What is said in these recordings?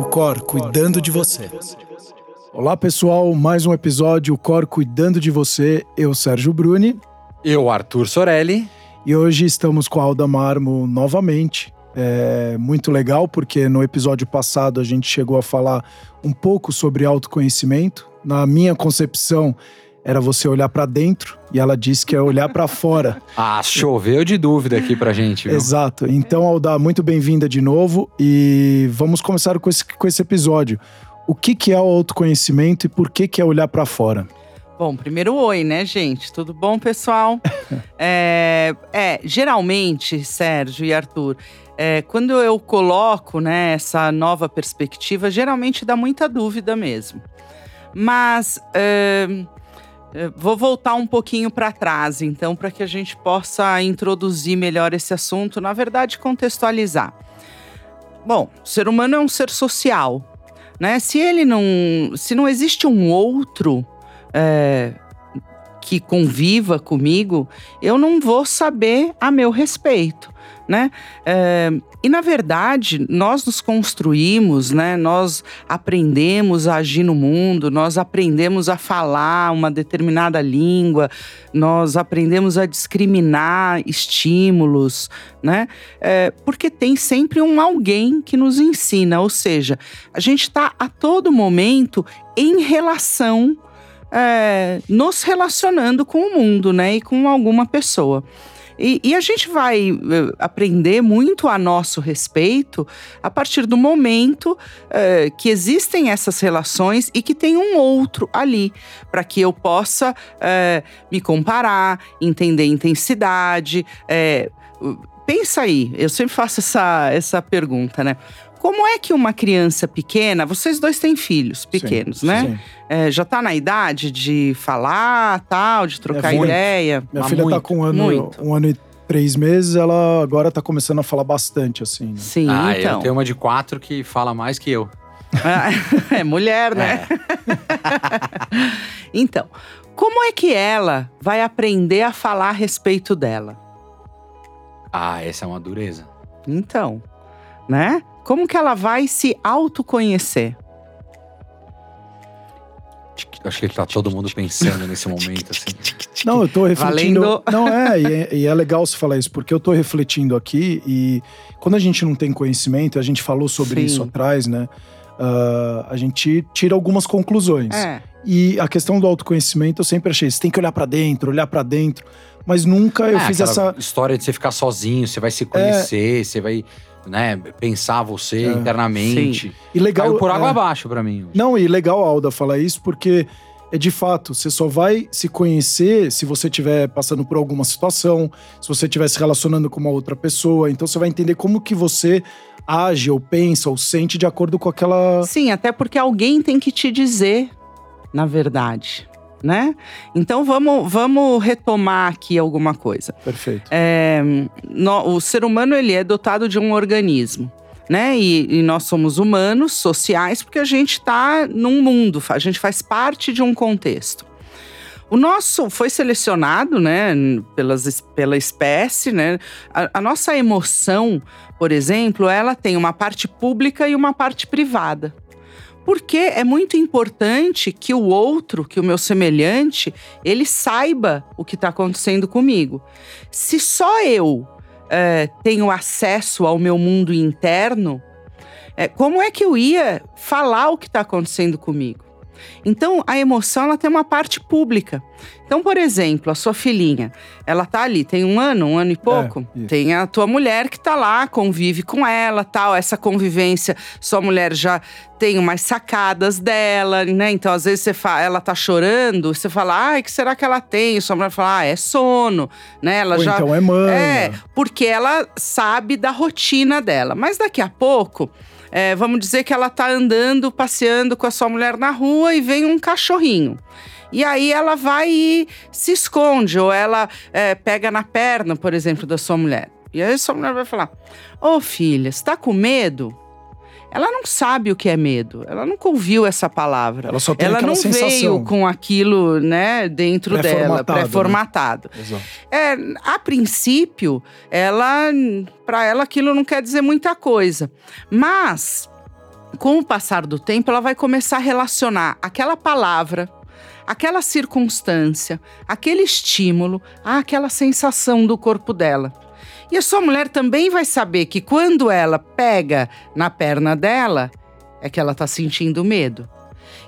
O Cor cuidando de você. Olá, pessoal, mais um episódio, o Cor cuidando de você. Eu, Sérgio Bruni. Eu, Arthur Sorelli. E hoje estamos com a Alda Marmo novamente. É muito legal porque no episódio passado a gente chegou a falar um pouco sobre autoconhecimento. Na minha concepção, era você olhar para dentro e ela disse que é olhar para fora. Ah, choveu de dúvida aqui pra gente, viu? Exato. Então, Alda, muito bem-vinda de novo e vamos começar com esse, com esse episódio. O que, que é o autoconhecimento e por que, que é olhar para fora? Bom, primeiro oi, né, gente? Tudo bom, pessoal? é, é, geralmente, Sérgio e Arthur, é, quando eu coloco né, essa nova perspectiva, geralmente dá muita dúvida mesmo. Mas é vou voltar um pouquinho para trás, então, para que a gente possa introduzir melhor esse assunto, na verdade, contextualizar. Bom, o ser humano é um ser social, né? Se ele não, se não existe um outro é, que conviva comigo, eu não vou saber a meu respeito. Né? É, e na verdade, nós nos construímos, né? nós aprendemos a agir no mundo, nós aprendemos a falar uma determinada língua, nós aprendemos a discriminar estímulos, né? É, porque tem sempre um alguém que nos ensina, ou seja, a gente está a todo momento em relação é, nos relacionando com o mundo, né? E com alguma pessoa. E, e, a gente vai eh, aprender muito a nosso respeito a partir do momento uh, que existem essas relações e que tem um outro ali, para que eu possa uh, me comparar, entender intensidade. Pensa aí, eu sempre faço essa, essa pergunta, né? Como é que uma criança pequena, vocês dois têm filhos pequenos, sim, né? Sim. É, já tá na idade de falar, tal, de trocar é, ideia? Minha filha tá muito, tá com um ano, um ano e três meses, ela agora tá começando a falar bastante, assim. Né? Sim, ah, então. eu tenho uma de quatro que fala mais que eu. é mulher, né? É. então, como é que ela vai aprender a falar a respeito dela? Ah, essa é uma dureza. Então, né? Como que ela vai se autoconhecer? Acho que tá todo mundo pensando nesse momento, assim. Não, eu tô refletindo. Valendo. Não, é e, é, e é legal você falar isso, porque eu tô refletindo aqui e quando a gente não tem conhecimento, a gente falou sobre Sim. isso atrás, né? Uh, a gente tira algumas conclusões. É. E a questão do autoconhecimento, eu sempre achei, você tem que olhar para dentro, olhar para dentro, mas nunca eu é, fiz essa história de você ficar sozinho, você vai se conhecer, é. você vai né, pensar você é, internamente. Sim. E legal, Caiu por água é, abaixo para mim. Não, e legal, Alda, falar isso, porque é de fato, você só vai se conhecer se você estiver passando por alguma situação, se você estiver se relacionando com uma outra pessoa. Então você vai entender como que você age, ou pensa, ou sente de acordo com aquela. Sim, até porque alguém tem que te dizer, na verdade né? Então vamos, vamos retomar aqui alguma coisa. Perfeito. É, no, o ser humano ele é dotado de um organismo. Né? E, e nós somos humanos, sociais, porque a gente está num mundo, a gente faz parte de um contexto. O nosso foi selecionado, né, pelas, pela espécie, né? A, a, nossa emoção, por exemplo, ela tem uma parte pública e uma parte privada. Porque é muito importante que o outro, que o meu semelhante, ele saiba o que está acontecendo comigo. Se só eu é, tenho acesso ao meu mundo interno, é, como é que eu ia falar o que está acontecendo comigo? Então, a emoção ela tem uma parte pública. Então, por exemplo, a sua filhinha, ela tá ali, tem um ano, um ano e pouco. É, tem a tua mulher que tá lá, convive com ela, tal. Essa convivência, sua mulher já tem umas sacadas dela, né? Então, às vezes você fala, ela tá chorando, você fala, ai, que será que ela tem? Sua mulher fala, ah, é sono, né? Ela Ou já então é mãe. É, porque ela sabe da rotina dela. Mas daqui a pouco é, vamos dizer que ela tá andando, passeando com a sua mulher na rua e vem um cachorrinho. E aí ela vai e se esconde, ou ela é, pega na perna, por exemplo, da sua mulher. E aí sua mulher vai falar: Ô oh, filha, você tá com medo? Ela não sabe o que é medo. Ela nunca ouviu essa palavra. Ela só tem ela não sensação. veio com aquilo, né, dentro pré dela, pré-formatado. Né? É, a princípio, ela para ela aquilo não quer dizer muita coisa. Mas com o passar do tempo, ela vai começar a relacionar aquela palavra, aquela circunstância, aquele estímulo, àquela sensação do corpo dela. E a sua mulher também vai saber que quando ela pega na perna dela, é que ela está sentindo medo.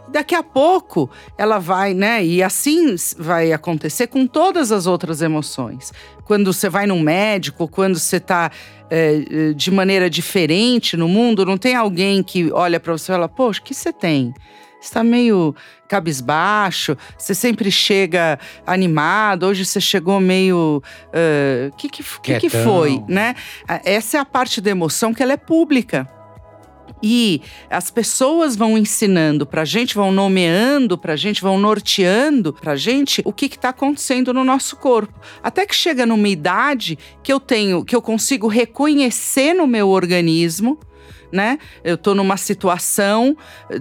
Daqui a pouco ela vai, né? E assim vai acontecer com todas as outras emoções. Quando você vai num médico, quando você está é, de maneira diferente no mundo, não tem alguém que olha para você e fala: Poxa, o que você tem? está meio cabisbaixo, você sempre chega animado, hoje você chegou meio. O uh, que, que, que, que foi? Né? Essa é a parte da emoção que ela é pública. E as pessoas vão ensinando pra gente, vão nomeando pra gente, vão norteando pra gente o que está acontecendo no nosso corpo. Até que chega numa idade que eu tenho, que eu consigo reconhecer no meu organismo né? Eu tô numa situação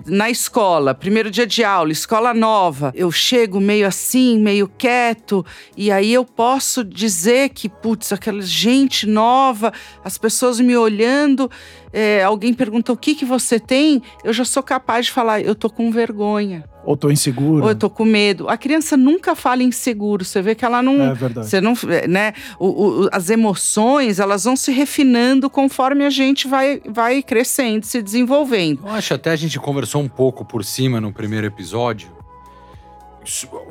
na escola, primeiro dia de aula, escola nova. Eu chego meio assim, meio quieto, e aí eu posso dizer que, putz, aquela gente nova, as pessoas me olhando, é, alguém pergunta o que que você tem, eu já sou capaz de falar, eu tô com vergonha. Ou tô inseguro. Ou eu tô com medo. A criança nunca fala inseguro. Você vê que ela não. É verdade. Você não, né? O, o, as emoções, elas vão se refinando conforme a gente vai, vai crescendo, se desenvolvendo. Eu acho até a gente conversou um pouco por cima no primeiro episódio.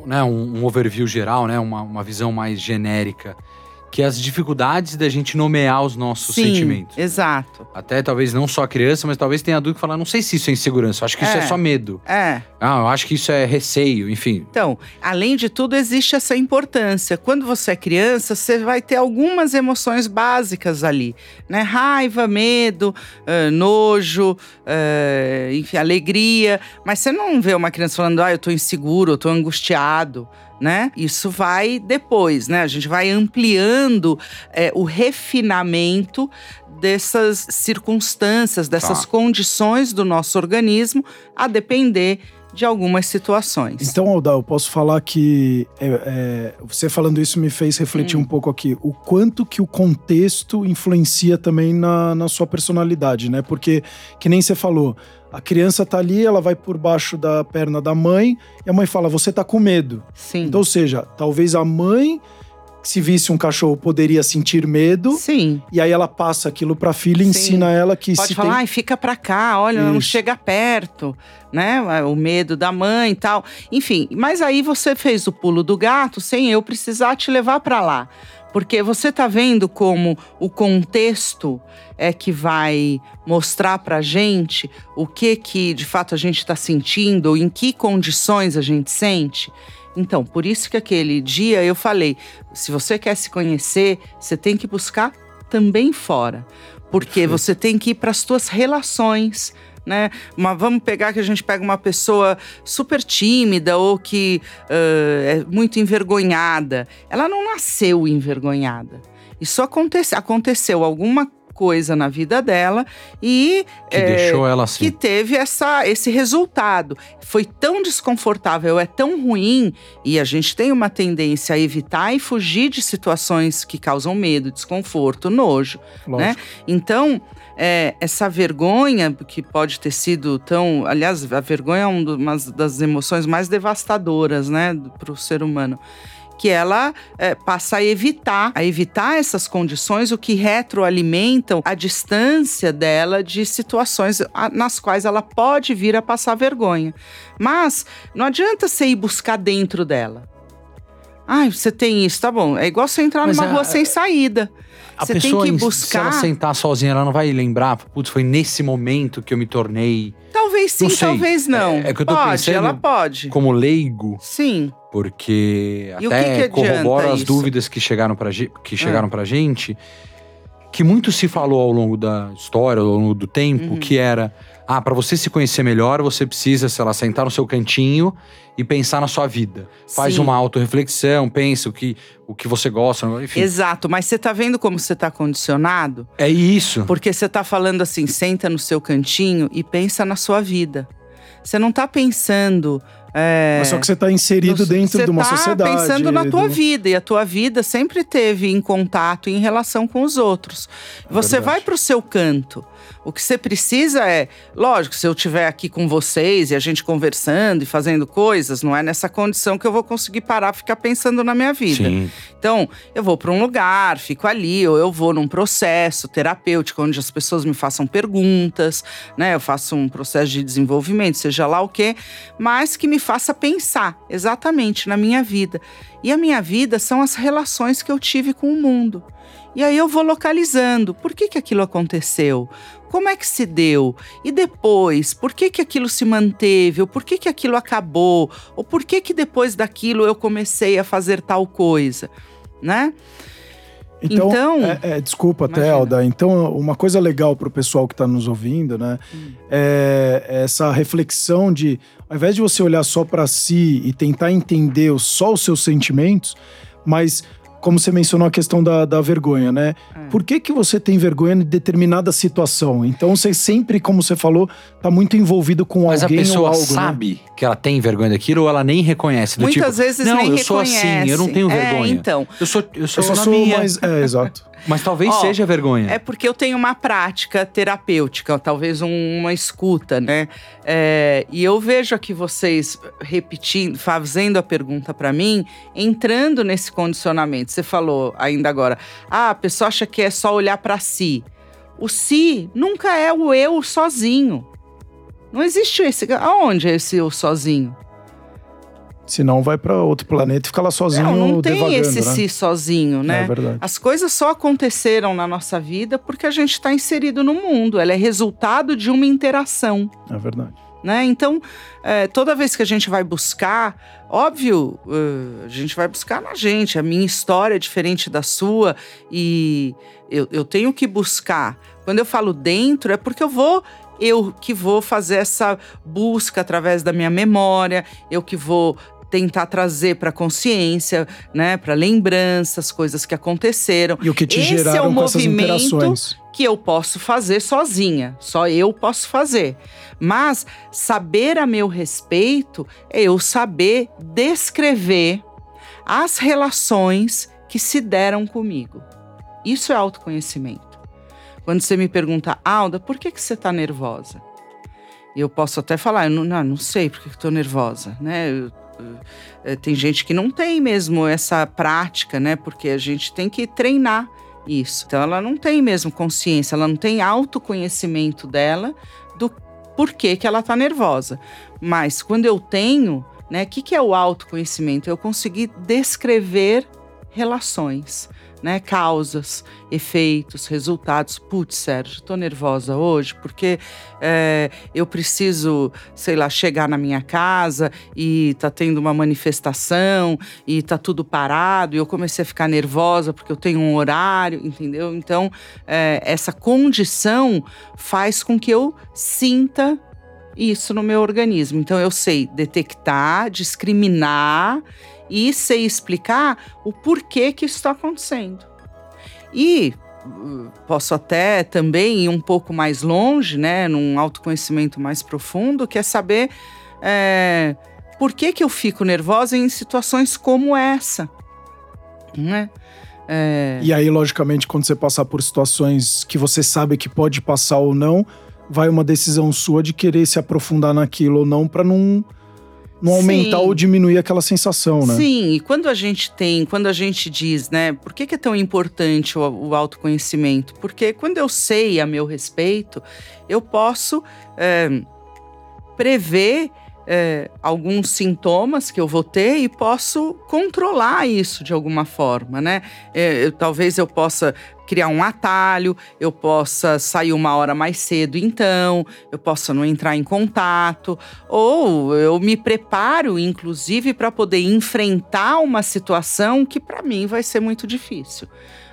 Né, um, um overview geral, né, uma, uma visão mais genérica que as dificuldades da gente nomear os nossos Sim, sentimentos. Exato. Até talvez não só a criança, mas talvez tenha adulto que fala, não sei se isso é insegurança, eu acho que é, isso é só medo. É. Ah, eu acho que isso é receio, enfim. Então, além de tudo, existe essa importância. Quando você é criança, você vai ter algumas emoções básicas ali, né? Raiva, medo, uh, nojo, uh, enfim, alegria. Mas você não vê uma criança falando, ah, eu tô inseguro, eu tô angustiado né? Isso vai depois, né? A gente vai ampliando é, o refinamento dessas circunstâncias, dessas tá. condições do nosso organismo, a depender de algumas situações. Então, Aldal, eu posso falar que é, é, você falando isso me fez refletir hum. um pouco aqui o quanto que o contexto influencia também na, na sua personalidade, né? Porque, que nem você falou, a criança tá ali, ela vai por baixo da perna da mãe e a mãe fala: Você tá com medo. Sim. Então, ou seja, talvez a mãe, se visse um cachorro, poderia sentir medo. Sim. E aí ela passa aquilo pra filha e ensina ela que Pode falar, tem... fica pra cá, olha, Isso. não chega perto, né? O medo da mãe e tal. Enfim, mas aí você fez o pulo do gato sem eu precisar te levar para lá. Porque você está vendo como o contexto é que vai mostrar para a gente o que que de fato a gente está sentindo, em que condições a gente sente. Então, por isso que aquele dia eu falei: se você quer se conhecer, você tem que buscar também fora, porque você tem que ir para as suas relações né? Mas vamos pegar que a gente pega uma pessoa super tímida ou que uh, é muito envergonhada. Ela não nasceu envergonhada. Isso aconteceu, aconteceu alguma coisa na vida dela e que é, deixou ela assim. que teve essa, esse resultado. Foi tão desconfortável, é tão ruim e a gente tem uma tendência a evitar e fugir de situações que causam medo, desconforto, nojo, né? Lógico. né? Então é, essa vergonha, que pode ter sido tão. Aliás, a vergonha é uma das emoções mais devastadoras, né, para o ser humano que ela é, passa a evitar, a evitar essas condições, o que retroalimentam a distância dela de situações nas quais ela pode vir a passar vergonha. Mas não adianta você ir buscar dentro dela. Ai, você tem isso, tá bom. É igual você entrar Mas numa é, rua sem saída. A você pessoa, tem que buscar. Se ela sentar sozinha, ela não vai lembrar. Putz, foi nesse momento que eu me tornei. Talvez sim, talvez não. É, é, que eu tô pode, pensando. Ela pode. Como leigo. Sim. Porque e até que que corrobora as dúvidas que chegaram pra, que chegaram ah. pra gente. Que muito se falou ao longo da história, ao longo do tempo, uhum. que era ah, para você se conhecer melhor, você precisa, sei lá, sentar no seu cantinho e pensar na sua vida. Faz Sim. uma autorreflexão, pensa o que, o que você gosta, enfim. Exato, mas você tá vendo como você tá condicionado? É isso. Porque você tá falando assim, senta no seu cantinho e pensa na sua vida. Você não tá pensando É, Mas só que você está inserido dentro de uma tá sociedade. pensando na tua do... vida. E a tua vida sempre teve em contato, em relação com os outros. É você verdade. vai para o seu canto. O que você precisa é, lógico, se eu estiver aqui com vocês e a gente conversando e fazendo coisas, não é nessa condição que eu vou conseguir parar ficar pensando na minha vida. Sim. Então, eu vou para um lugar, fico ali, ou eu vou num processo terapêutico onde as pessoas me façam perguntas, né? Eu faço um processo de desenvolvimento, seja lá o quê, mas que me faça pensar exatamente na minha vida. E a minha vida são as relações que eu tive com o mundo. E aí eu vou localizando. Por que, que aquilo aconteceu? Como é que se deu? E depois, por que, que aquilo se manteve? Ou por que, que aquilo acabou? Ou por que, que depois daquilo eu comecei a fazer tal coisa? Né? Então, então é, é, desculpa até, Alda. Então, uma coisa legal para o pessoal que está nos ouvindo, né? Hum. É essa reflexão de, ao invés de você olhar só para si e tentar entender só os seus sentimentos, mas como você mencionou a questão da, da vergonha, né? É. Por que, que você tem vergonha em determinada situação? Então você sempre, como você falou, tá muito envolvido com Mas alguém ou algo. Mas a pessoa sabe né? que ela tem vergonha daquilo ou ela nem reconhece? Do Muitas tipo, vezes não, nem eu reconhece. sou assim, eu não tenho é, vergonha. então. Eu sou, eu sou, eu sou mais. É, exato. Mas talvez seja vergonha. É porque eu tenho uma prática terapêutica, talvez um, uma escuta, né? É, e eu vejo aqui vocês repetindo, fazendo a pergunta para mim, entrando nesse condicionamento. Você falou ainda agora, ah, a pessoa acha que é só olhar para si. O si nunca é o eu sozinho. Não existe esse. Aonde é esse eu sozinho? Senão vai para outro planeta e fica lá sozinho. Não, não tem esse né? si sozinho, né? É verdade. As coisas só aconteceram na nossa vida porque a gente está inserido no mundo. Ela é resultado de uma interação. É verdade. Né? Então, é, toda vez que a gente vai buscar, óbvio, uh, a gente vai buscar na gente. A minha história é diferente da sua e eu, eu tenho que buscar. Quando eu falo dentro, é porque eu vou eu que vou fazer essa busca através da minha memória, eu que vou tentar trazer para consciência, né, para lembranças, coisas que aconteceram. E o que te Esse geraram é essas interações. que eu posso fazer sozinha, só eu posso fazer. Mas saber a meu respeito é eu saber descrever as relações que se deram comigo. Isso é autoconhecimento. Quando você me pergunta, Alda, por que, que você está nervosa? Eu posso até falar, eu não, não, não sei por que estou nervosa, né? Eu tem gente que não tem mesmo essa prática, né? Porque a gente tem que treinar isso. Então ela não tem mesmo consciência, ela não tem autoconhecimento dela do porquê que ela tá nervosa. Mas quando eu tenho, né? O que, que é o autoconhecimento? Eu conseguir descrever relações né? Causas, efeitos, resultados. Putz, Sérgio, tô nervosa hoje porque é, eu preciso, sei lá, chegar na minha casa e tá tendo uma manifestação e tá tudo parado e eu comecei a ficar nervosa porque eu tenho um horário, entendeu? Então, é, essa condição faz com que eu sinta isso no meu organismo. Então, eu sei detectar, discriminar e sei explicar o porquê que isso está acontecendo. E uh, posso até também ir um pouco mais longe, né, num autoconhecimento mais profundo, que é saber é, por que, que eu fico nervosa em situações como essa, né? É... E aí, logicamente, quando você passar por situações que você sabe que pode passar ou não, vai uma decisão sua de querer se aprofundar naquilo ou não para não não aumentar Sim. ou diminuir aquela sensação, né? Sim, e quando a gente tem, quando a gente diz, né, por que, que é tão importante o, o, autoconhecimento? Porque quando eu sei a meu respeito, eu posso é, prever é, alguns sintomas que eu vou ter e posso controlar isso de alguma forma, né? É, eu, talvez eu possa criar um atalho, eu possa sair uma hora mais cedo, então, eu possa não entrar em contato, ou eu me preparo, inclusive, para poder enfrentar uma situação que para mim vai ser muito difícil.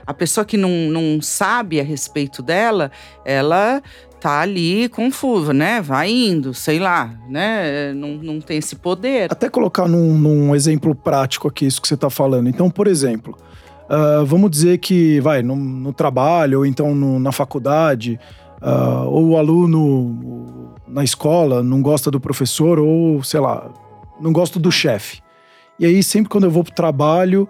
A pessoa que não, não sabe a respeito dela, ela tá ali confuso, né? Vai indo, sei lá, né? Não, não tem esse poder. Até colocar num, num exemplo prático aqui isso que você está falando. Então, por exemplo, Uh, vamos dizer que, vai, no, no trabalho, ou então no, na faculdade, uh, ou o aluno na escola não gosta do professor, ou sei lá, não gosto do chefe. E aí, sempre quando eu vou pro trabalho,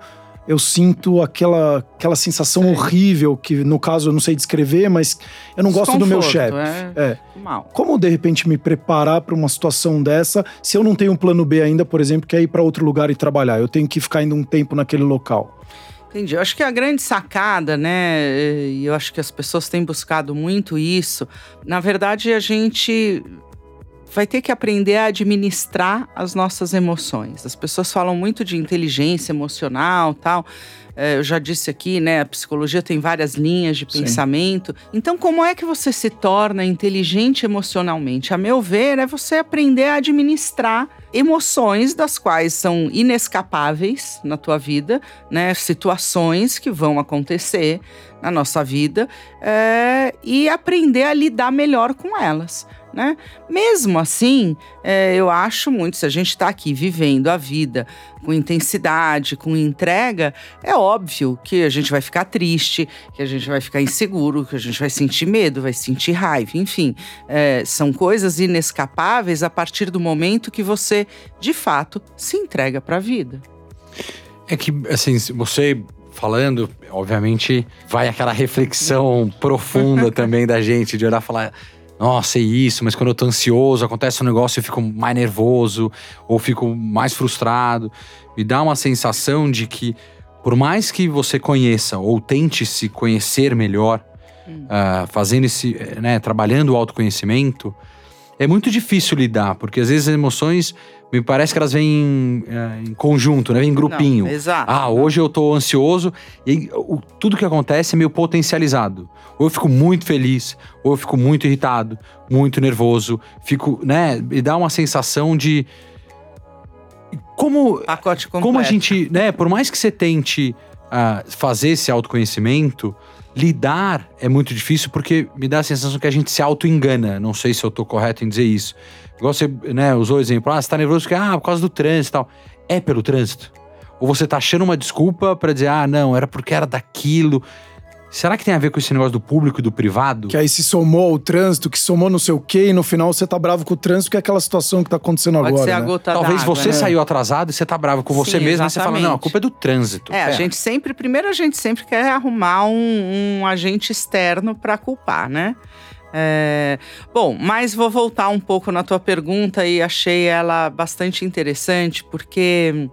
eu sinto aquela, aquela sensação horrível, que no caso eu não sei descrever, mas eu não gosto do meu chefe. É, é. Como de repente me preparar para uma situação dessa, se eu não tenho um plano B ainda, por exemplo, que é ir para outro lugar e trabalhar? Eu tenho que ficar ainda um tempo naquele local. Entendi. Eu acho que a grande sacada, né, e eu acho que as pessoas têm buscado muito isso, na verdade a gente vai ter que aprender a administrar as nossas emoções. As pessoas falam muito de inteligência emocional, tal. É, eu já disse aqui, né? A psicologia tem várias linhas de Sim. pensamento. Então, como é que você se torna inteligente emocionalmente? A meu ver, é você aprender a administrar emoções das quais são inescapáveis na tua vida, né? Situações que vão acontecer na nossa vida é, e aprender a lidar melhor com elas né? Mesmo assim, é, eu acho muito, se a gente está aqui vivendo a vida com intensidade, com entrega, é óbvio que a gente vai ficar triste, que a gente vai ficar inseguro, que a gente vai sentir medo, vai sentir raiva, enfim. É, são coisas inescapáveis a partir do momento que você, de fato, se entrega para a vida. É que, assim, você falando, obviamente, vai aquela reflexão profunda também da gente, de olhar e falar nossa, é isso, mas quando eu tô ansioso, acontece um negócio, eu fico mais nervoso ou fico mais frustrado. Me dá uma sensação de que, por mais que você conheça ou tente se conhecer melhor, hum. uh, fazendo esse, né, trabalhando o autoconhecimento, é muito difícil lidar, porque às vezes as emoções me parece que elas vêm em, é, em conjunto, né? Vem em grupinho. Não, exato. Ah, hoje eu tô ansioso e o, tudo que acontece é meio potencializado. Ou eu fico muito feliz, ou eu fico muito irritado, muito nervoso, fico, né? Me dá uma sensação de como Pacote completo. como a gente, né? Por mais que você tente uh, fazer esse autoconhecimento, lidar é muito difícil porque me dá a sensação que a gente se auto-engana. Não sei se eu tô correto em dizer isso. Igual você né, usou o exemplo, ah, você tá nervoso porque, ah, por causa do trânsito e tal. É pelo trânsito? Ou você tá achando uma desculpa para dizer, ah, não, era porque era daquilo. Será que tem a ver com esse negócio do público e do privado? Que aí se somou o trânsito, que somou não sei o quê, e no final você tá bravo com o trânsito, que é aquela situação que tá acontecendo Pode agora. Ser a né? gota Talvez você né? saiu atrasado e você tá bravo com você Sim, mesmo exatamente. e você fala, não, a culpa é do trânsito. É, é, a gente sempre, primeiro a gente sempre quer arrumar um, um agente externo para culpar, né? É, bom, mas vou voltar um pouco na tua pergunta e achei ela bastante interessante, porque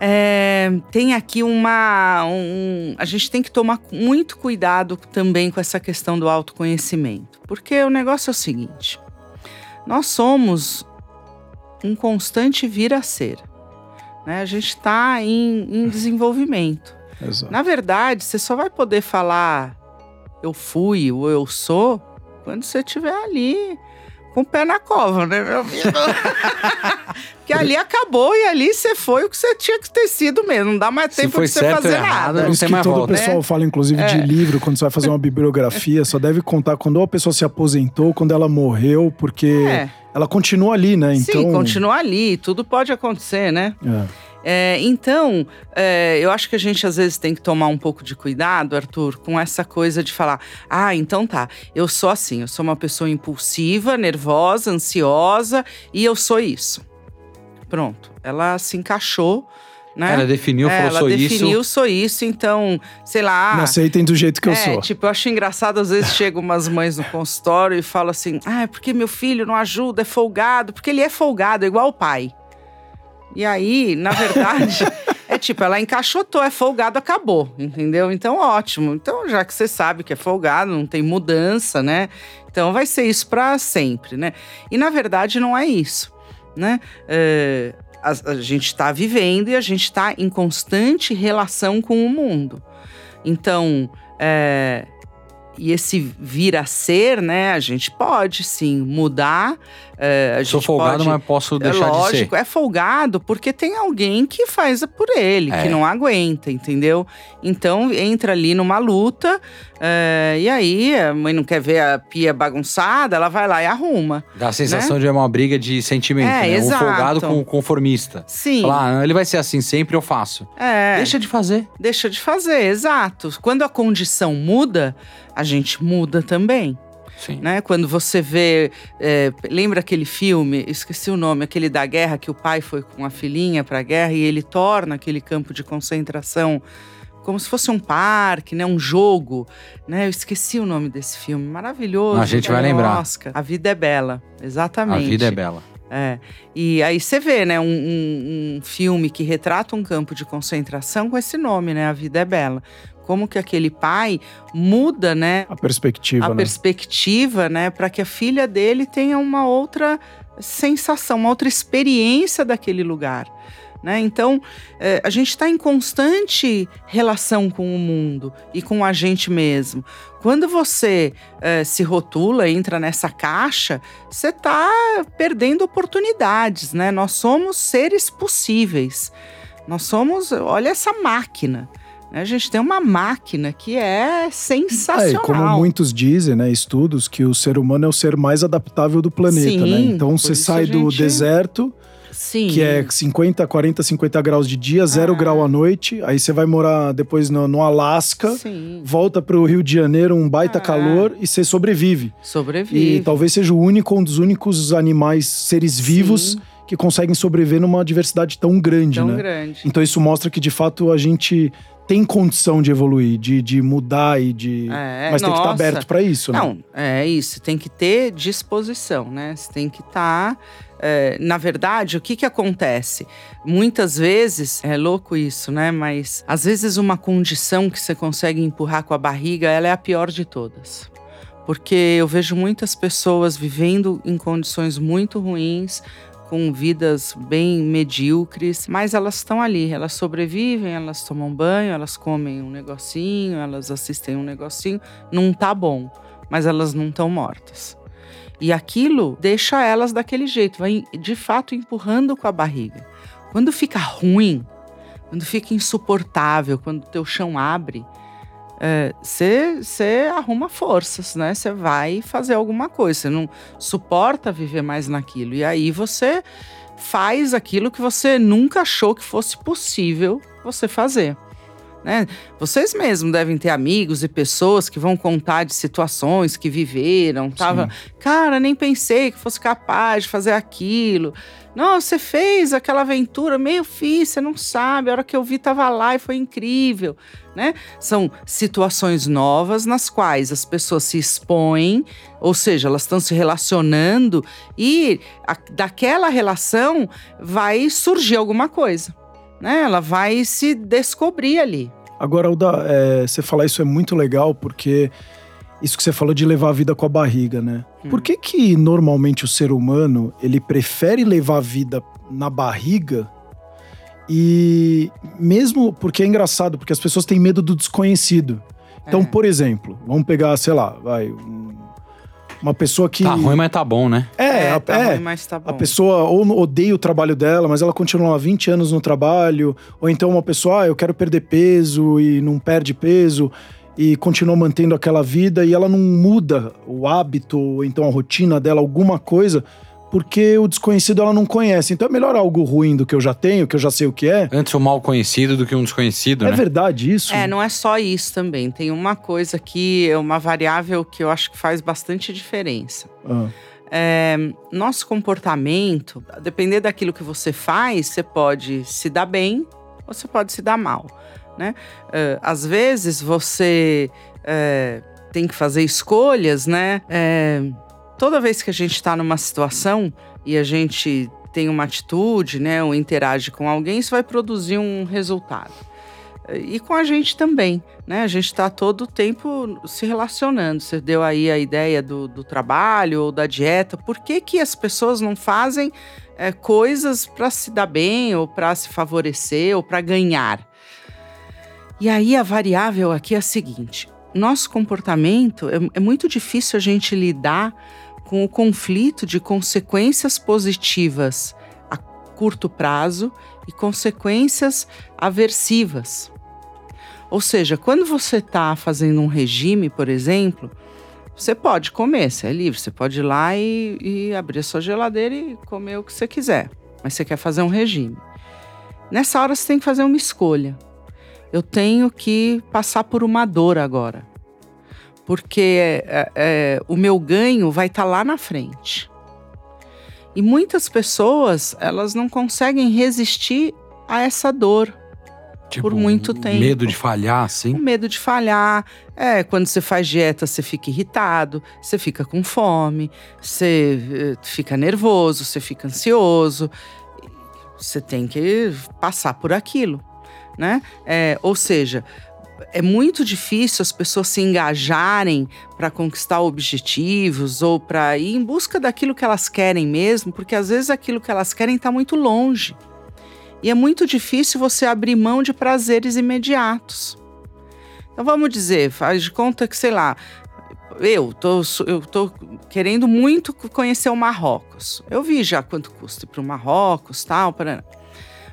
é, tem aqui uma. Um, a gente tem que tomar muito cuidado também com essa questão do autoconhecimento, porque o negócio é o seguinte: nós somos um constante vir a ser. Né? A gente está em, em desenvolvimento. Exato. Na verdade, você só vai poder falar eu fui ou eu sou quando você estiver ali com o pé na cova, né, meu amigo? Porque ali acabou e ali você foi o que você tinha que ter sido mesmo. Não dá mais tempo de você fazer errado, nada. Por isso que todo volta, o pessoal né? fala, inclusive, é. de livro, quando você vai fazer uma bibliografia, só deve contar quando a pessoa se aposentou, quando ela morreu, porque é. ela continua ali, né? Então... Sim, continua ali. Tudo pode acontecer, né? É. É, então, é, eu acho que a gente às vezes tem que tomar um pouco de cuidado, Arthur, com essa coisa de falar: ah, então tá, eu sou assim, eu sou uma pessoa impulsiva, nervosa, ansiosa e eu sou isso. Pronto, ela se encaixou. Né? Ela definiu, é, falou, sou isso. Ela definiu, sou isso, então, sei lá. Me aceitem do jeito que é, eu sou. Tipo, eu acho engraçado, às vezes chegam umas mães no consultório e falam assim: ah, é porque meu filho não ajuda, é folgado, porque ele é folgado, é igual o pai. E aí, na verdade, é tipo, ela encaixotou, é folgado, acabou, entendeu? Então, ótimo. Então, já que você sabe que é folgado, não tem mudança, né? Então, vai ser isso para sempre, né? E na verdade, não é isso, né? É, a, a gente está vivendo e a gente está em constante relação com o mundo. Então, é, e esse vir a ser, né? A gente pode sim mudar é, Sou folgado, pode, mas posso é deixar é lógico, de ser. É folgado porque tem alguém que faz por ele, é. que não aguenta, entendeu? Então entra ali numa luta, é, e aí a mãe não quer ver a pia bagunçada, ela vai lá e arruma. Dá a sensação né? de uma briga de sentimento, é, né? Exato. Um folgado com o conformista. Sim. Falar, ah, ele vai ser assim sempre, eu faço. É. Deixa de fazer. Deixa de fazer, exato. Quando a condição muda, a gente muda também. Sim. Né? Quando você vê. É, lembra aquele filme? Esqueci o nome, aquele da guerra que o pai foi com a filhinha para a guerra e ele torna aquele campo de concentração como se fosse um parque, né, um jogo, né? Eu esqueci o nome desse filme, maravilhoso. A gente vai lembrar. Oscar. A vida é bela, exatamente. A vida é bela. É. E aí você vê, né, um, um, um, filme que retrata um campo de concentração com esse nome, né? A vida é bela como que aquele pai muda, né? A perspectiva, a né? perspectiva, né, para que a filha dele tenha uma outra sensação, uma outra experiência daquele lugar. Né? Então, é, a gente está em constante relação com o mundo e com a gente mesmo. Quando você é, se rotula, entra nessa caixa, você está perdendo oportunidades. Né? Nós somos seres possíveis. Nós somos, olha essa máquina. A gente tem uma máquina que é sensacional. É, como muitos dizem, né, estudos, que o ser humano é o ser mais adaptável do planeta, né? Sim, né? Então você sai gente... do deserto, Sim. que é 50, 40, 50 graus de dia, zero ah. grau à noite. Aí você vai morar depois no, no Alasca, Sim. volta para o Rio de Janeiro, um baita ah. calor, e você sobrevive. Sobrevive. E talvez seja o único, um dos únicos animais, seres vivos. Sim que conseguem sobreviver numa diversidade tão grande, tão né? grande. Então isso mostra que de fato a gente tem condição de evoluir, de, de mudar e de. É, Mas nossa. tem que estar aberto para isso, né? Não, é isso. Tem que ter disposição, né? Você tem que estar. Tá, é, na verdade, o que, que acontece? Muitas vezes, é louco isso, né? Mas às vezes uma condição que você consegue empurrar com a barriga, ela é a pior de todas. Porque eu vejo muitas pessoas vivendo em condições muito ruins, com vidas bem medíocres, mas elas estão ali, elas sobrevivem, elas tomam banho, elas comem um negocinho, elas assistem um negocinho, não tá bom, mas elas não estão mortas. E aquilo deixa elas daquele jeito, vai de fato empurrando com a barriga. Quando fica ruim, quando fica insuportável, quando o teu chão abre, você é, arruma forças, né? Você vai fazer alguma coisa. Você não suporta viver mais naquilo. E aí você faz aquilo que você nunca achou que fosse possível você fazer. Né? Vocês mesmos devem ter amigos e pessoas que vão contar de situações que viveram. Tava, cara, nem pensei que fosse capaz de fazer aquilo. Não, você fez aquela aventura, meio fiz, você não sabe. A hora que eu vi, tava lá e foi incrível. Né? São situações novas nas quais as pessoas se expõem, ou seja, elas estão se relacionando e a, daquela relação vai surgir alguma coisa. Né? Ela vai se descobrir ali. Agora, Alda, é, você falar isso é muito legal porque isso que você falou de levar a vida com a barriga, né? Hum. Por que que normalmente o ser humano ele prefere levar a vida na barriga e mesmo porque é engraçado, porque as pessoas têm medo do desconhecido. Então, é. por exemplo, vamos pegar, sei lá, vai uma pessoa que. Tá ruim, mas tá bom, né? É, é, tá é ruim, mas tá bom. A pessoa ou odeia o trabalho dela, mas ela continua há 20 anos no trabalho. Ou então uma pessoa, ah, eu quero perder peso e não perde peso e continua mantendo aquela vida e ela não muda o hábito, ou então a rotina dela, alguma coisa, porque o desconhecido ela não conhece. Então é melhor algo ruim do que eu já tenho, que eu já sei o que é. Antes um mal conhecido do que um desconhecido, é né? É verdade isso? É, não é só isso também. Tem uma coisa que é uma variável que eu acho que faz bastante diferença. Ah. É, nosso comportamento, a depender daquilo que você faz, você pode se dar bem ou você pode se dar mal né? Uh, às vezes você uh, tem que fazer escolhas, né? Toda vez que a gente está numa situação e a gente tem uma atitude, né, ou interage com alguém, isso vai produzir um resultado. E com a gente também, né? A gente está todo o tempo se relacionando. Você deu aí a ideia do, do trabalho ou da dieta. Por que, que as pessoas não fazem é, coisas para se dar bem, ou para se favorecer, ou para ganhar? E aí a variável aqui é a seguinte: nosso comportamento é, é muito difícil a gente lidar com o conflito de consequências positivas a curto prazo e consequências aversivas. Ou seja, quando você está fazendo um regime, por exemplo, você pode comer, você é livre, você pode ir lá e, e abrir a sua geladeira e comer o que você quiser, mas você quer fazer um regime. Nessa hora você tem que fazer uma escolha eu tenho que passar por uma dor agora. Porque é, é, o meu ganho vai estar tá lá na frente. E muitas pessoas, elas não conseguem resistir a essa dor. Tipo, por muito tempo. Medo de falhar, sim? O medo de falhar. É, quando você faz dieta, você fica irritado, você fica com fome, você eh, fica nervoso, você fica ansioso. Você tem que passar por aquilo, né? É, ou seja, é muito difícil as pessoas se engajarem para conquistar objetivos ou para ir em busca daquilo que elas querem mesmo, porque às vezes aquilo que elas querem está muito longe. E é muito difícil você abrir mão de prazeres imediatos. Então vamos dizer, faz de conta que, sei lá, eu tô, eu tô querendo muito conhecer o Marrocos. Eu vi já quanto custa para o Marrocos, tal, para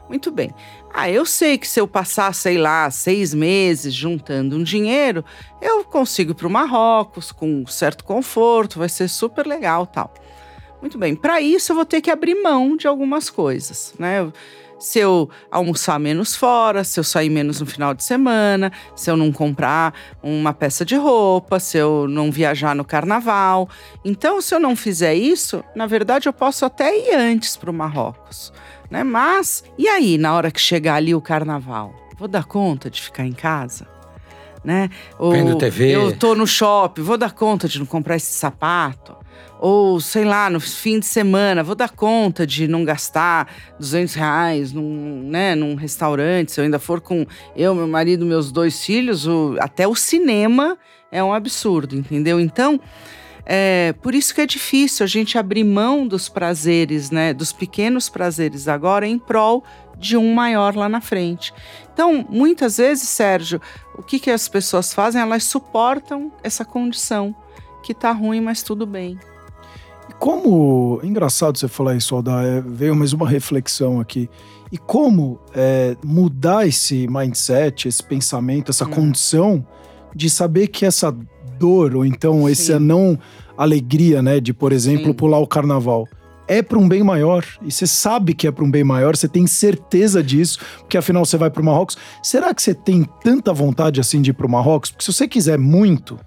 muito bem. Ah, eu sei que se eu passar, sei lá, seis meses juntando um dinheiro, eu consigo ir para o Marrocos com certo conforto, vai ser super legal, tal. Muito bem. Para isso eu vou ter que abrir mão de algumas coisas, né? Se eu almoçar menos fora, se eu sair menos no final de semana, se eu não comprar uma peça de roupa, se eu não viajar no carnaval. Então, se eu não fizer isso, na verdade eu posso até ir antes para o Marrocos, né? Mas e aí, na hora que chegar ali o carnaval, vou dar conta de ficar em casa? Né? Ou Vendo TV. Eu tô no shopping, vou dar conta de não comprar esse sapato? Ou, sei lá, no fim de semana, vou dar conta de não gastar 200 reais num, né, num restaurante. Se eu ainda for com eu, meu marido, meus dois filhos, o, até o cinema é um absurdo, entendeu? Então, é, por isso que é difícil a gente abrir mão dos prazeres, né, dos pequenos prazeres agora em prol de um maior lá na frente. Então, muitas vezes, Sérgio, o que, que as pessoas fazem? Elas suportam essa condição que tá ruim, mas tudo bem. Como. Engraçado você falar isso, Aldar, é, veio mais uma reflexão aqui. E como é, mudar esse mindset, esse pensamento, essa hum. condição de saber que essa dor, ou então Sim. essa não alegria, né, de, por exemplo, Sim. pular o carnaval, é para um bem maior. E você sabe que é para um bem maior, você tem certeza disso, porque afinal você vai para o Marrocos. Será que você tem tanta vontade assim de ir para o Marrocos? Porque se você quiser muito,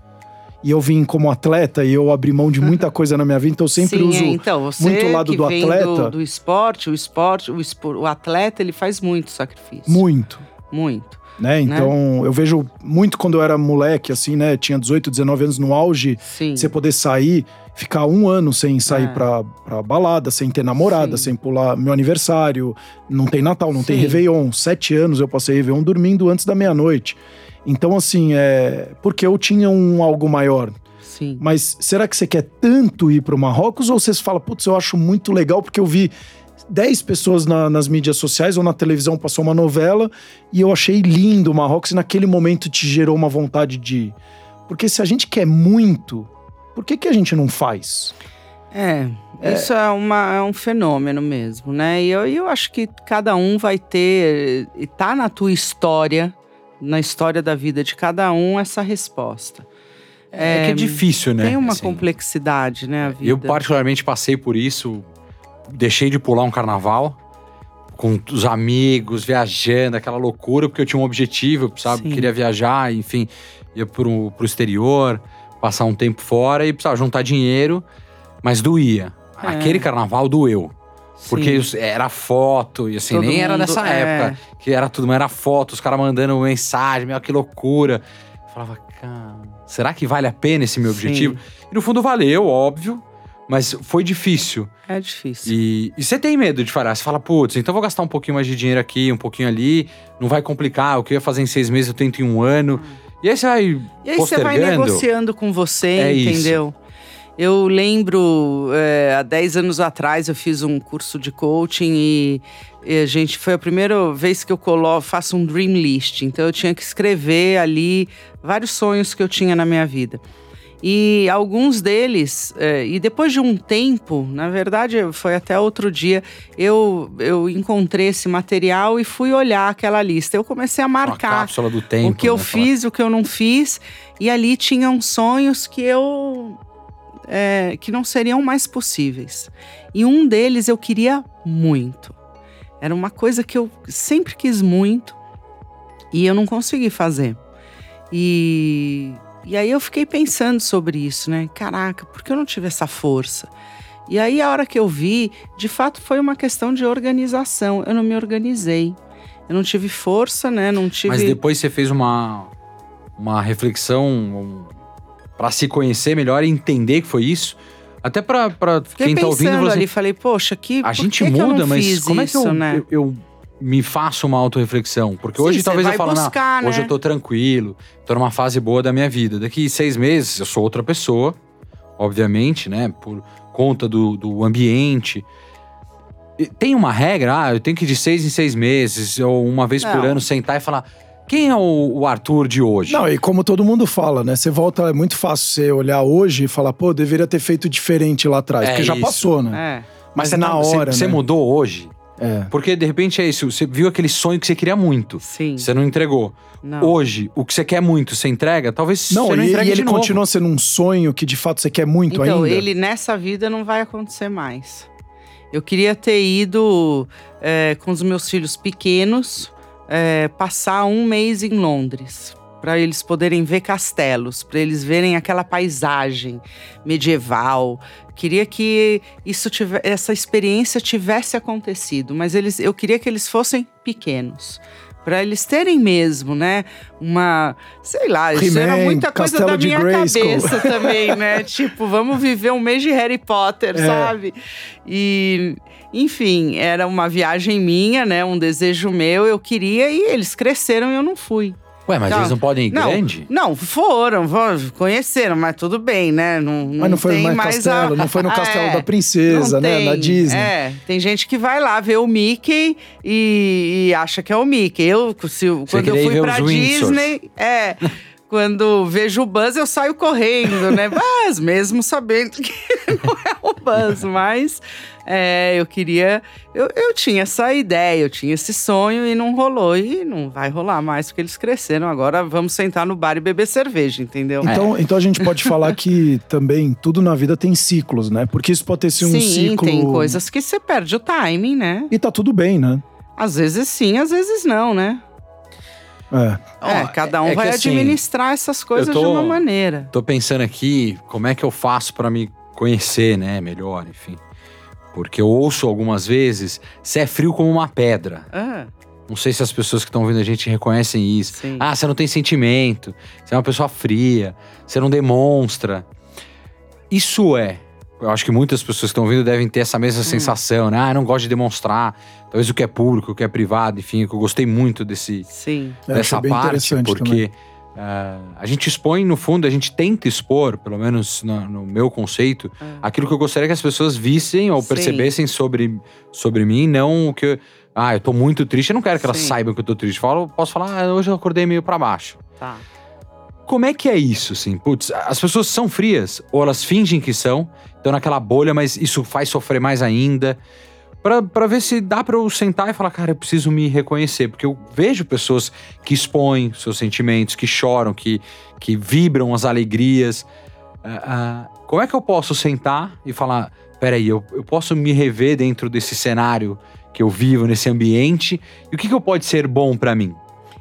e eu vim como atleta e eu abri mão de muita coisa na minha vida, então eu sempre Sim, uso então, muito o lado do atleta. Do, do esporte, o esporte, o, espor, o atleta, ele faz muito sacrifício. Muito. Muito. Né? né? Então, né? eu vejo muito quando eu era moleque, assim, né? Tinha 18, 19 anos no auge, Sim. você poder sair, ficar um ano sem sair é. pra, pra balada, sem ter namorada, Sim. sem pular meu aniversário, não tem Natal, não Sim. tem Réveillon. Sete anos eu passei Réveillon dormindo antes da meia-noite. Então, assim, é. Porque eu tinha um algo maior. Sim. Mas será que você quer tanto ir para o Marrocos ou você fala, putz, eu acho muito legal porque eu vi 10 pessoas na, nas mídias sociais ou na televisão passou uma novela e eu achei lindo o Marrocos e naquele momento te gerou uma vontade de ir. Porque se a gente quer muito, por que, que a gente não faz? É, é. isso é, uma, é um fenômeno mesmo, né? E eu, eu acho que cada um vai ter, e tá na tua história na história da vida de cada um essa resposta. É, é que é difícil, né? Tem uma assim, complexidade, né? A vida. Eu, particularmente, passei por isso. Deixei de pular um carnaval com os amigos, viajando, aquela loucura, porque eu tinha um objetivo, sabe? Sim. Queria viajar, enfim, ia pro, pro exterior, passar um tempo fora e precisava juntar dinheiro, mas doía. É. Aquele carnaval doeu. Porque Sim. era foto, e assim, Todo nem mundo, era nessa é... época que era tudo, mas era foto, os caras mandando mensagem, meu, que loucura. Eu falava, cara, será que vale a pena esse meu objetivo? Sim. E no fundo valeu, óbvio, mas foi difícil. É difícil. E, e você tem medo de falar, você fala, putz, então vou gastar um pouquinho mais de dinheiro aqui, um pouquinho ali, não vai complicar, o que eu ia fazer em seis meses eu tento em um ano. Hum. E aí você vai. E aí você vai negociando com você, é entendeu? Isso. Eu lembro, é, há 10 anos atrás, eu fiz um curso de coaching e, e, a gente foi a primeira vez que eu colo, faço um dream list. Então eu tinha que escrever ali vários sonhos que eu tinha na minha vida. E alguns deles, é, e depois de um tempo, na verdade foi até outro dia, eu, eu encontrei esse material e fui olhar aquela lista. Eu comecei a marcar tempo, o que eu né? fiz, o que eu não fiz, e ali tinham sonhos que eu é, que não seriam mais possíveis. E um deles eu queria muito. Era uma coisa que eu sempre quis muito e eu não consegui fazer. E, E aí eu fiquei pensando sobre isso, né? Caraca, por que eu não tive essa força? E aí a hora que eu vi, de fato foi uma questão de organização. Eu não me organizei. Eu não tive força, né? Não tive. Mas depois você fez uma, uma reflexão para se conhecer melhor e entender que foi isso. Até para quem tá ouvindo. Você... ali, falei, poxa, que. A gente que muda, que mas como isso, é que eu, né? eu, eu me faço uma autorreflexão. Porque Sim, hoje talvez eu fale, buscar, não, hoje né? eu tô tranquilo, tô numa fase boa da minha vida. Daqui seis meses eu sou outra pessoa, obviamente, né? Por conta do, do ambiente. Tem uma regra, ah, eu tenho que ir de seis em seis meses, ou uma vez não. por ano sentar e falar. Quem é o, o, Arthur de hoje? Não, e como todo mundo fala, né? Você volta, é muito fácil você olhar hoje e falar, pô, deveria ter feito diferente lá atrás, é porque já passou, né? É. Mas, Mas na hora. Você né? mudou hoje? É. Porque de repente é isso, você viu aquele sonho que você queria muito. Sim. Você não entregou. Não. Hoje, o que você quer muito, você entrega, talvez não, você não e, entregue e ele novo. continua sendo um sonho que de fato você quer muito então, ainda. Então, ele nessa vida não vai acontecer mais. Eu queria ter ido é, com os meus filhos pequenos é, passar um mês em Londres para eles poderem ver castelos, para eles verem aquela paisagem medieval. Queria que isso tivesse, essa experiência tivesse acontecido, mas eles, eu queria que eles fossem pequenos. Para eles terem mesmo, né? Uma. Sei lá, isso era muita coisa da minha cabeça também, né? tipo, vamos viver um mês de Harry Potter, é. sabe? E. Enfim, era uma viagem minha, né? Um desejo meu, eu queria e eles cresceram e eu não fui. Ué, mas não, eles não podem ir não, grande? Não, foram, conheceram, mas tudo bem, né? Não, não mas não foi mais, mais castelo, a... não foi no castelo é, da princesa, né? Tem, na Disney. É, tem gente que vai lá ver o Mickey e, e acha que é o Mickey. Eu, se, quando eu fui pra Disney, é. Quando vejo o Buzz, eu saio correndo, né? Mas mesmo sabendo que não é o Buzz, mas é, eu queria. Eu, eu tinha essa ideia, eu tinha esse sonho e não rolou. E não vai rolar mais, porque eles cresceram. Agora vamos sentar no bar e beber cerveja, entendeu? Então, é. então a gente pode falar que também tudo na vida tem ciclos, né? Porque isso pode ter sido um ciclo. Sim, tem coisas que você perde o timing, né? E tá tudo bem, né? Às vezes sim, às vezes não, né? É. é, cada um é vai assim, administrar essas coisas tô, de uma maneira. Tô pensando aqui, como é que eu faço para me conhecer, né, melhor, enfim. Porque eu ouço algumas vezes, você é frio como uma pedra. Ah. Não sei se as pessoas que estão ouvindo a gente reconhecem isso. Sim. Ah, você não tem sentimento, você é uma pessoa fria, você não demonstra. Isso é. Eu acho que muitas pessoas que estão ouvindo devem ter essa mesma hum. sensação, né? Ah, eu não gosto de demonstrar. Talvez o que é público, o que é privado, enfim, que eu gostei muito desse, Sim. dessa parte, porque uh, a gente expõe, no fundo, a gente tenta expor, pelo menos no, no meu conceito, ah. aquilo que eu gostaria que as pessoas vissem ou Sim. percebessem sobre, sobre mim, não o que. Eu, ah, eu tô muito triste. Eu não quero que elas Sim. saibam que eu tô triste. Eu falo, posso falar, ah, hoje eu acordei meio para baixo. Tá. Como é que é isso, assim? Putz, as pessoas são frias, ou elas fingem que são, estão naquela bolha, mas isso faz sofrer mais ainda para ver se dá para eu sentar e falar, cara, eu preciso me reconhecer, porque eu vejo pessoas que expõem seus sentimentos, que choram, que, que vibram as alegrias. Uh, uh, como é que eu posso sentar e falar, peraí, eu, eu posso me rever dentro desse cenário que eu vivo, nesse ambiente, e o que, que pode ser bom para mim?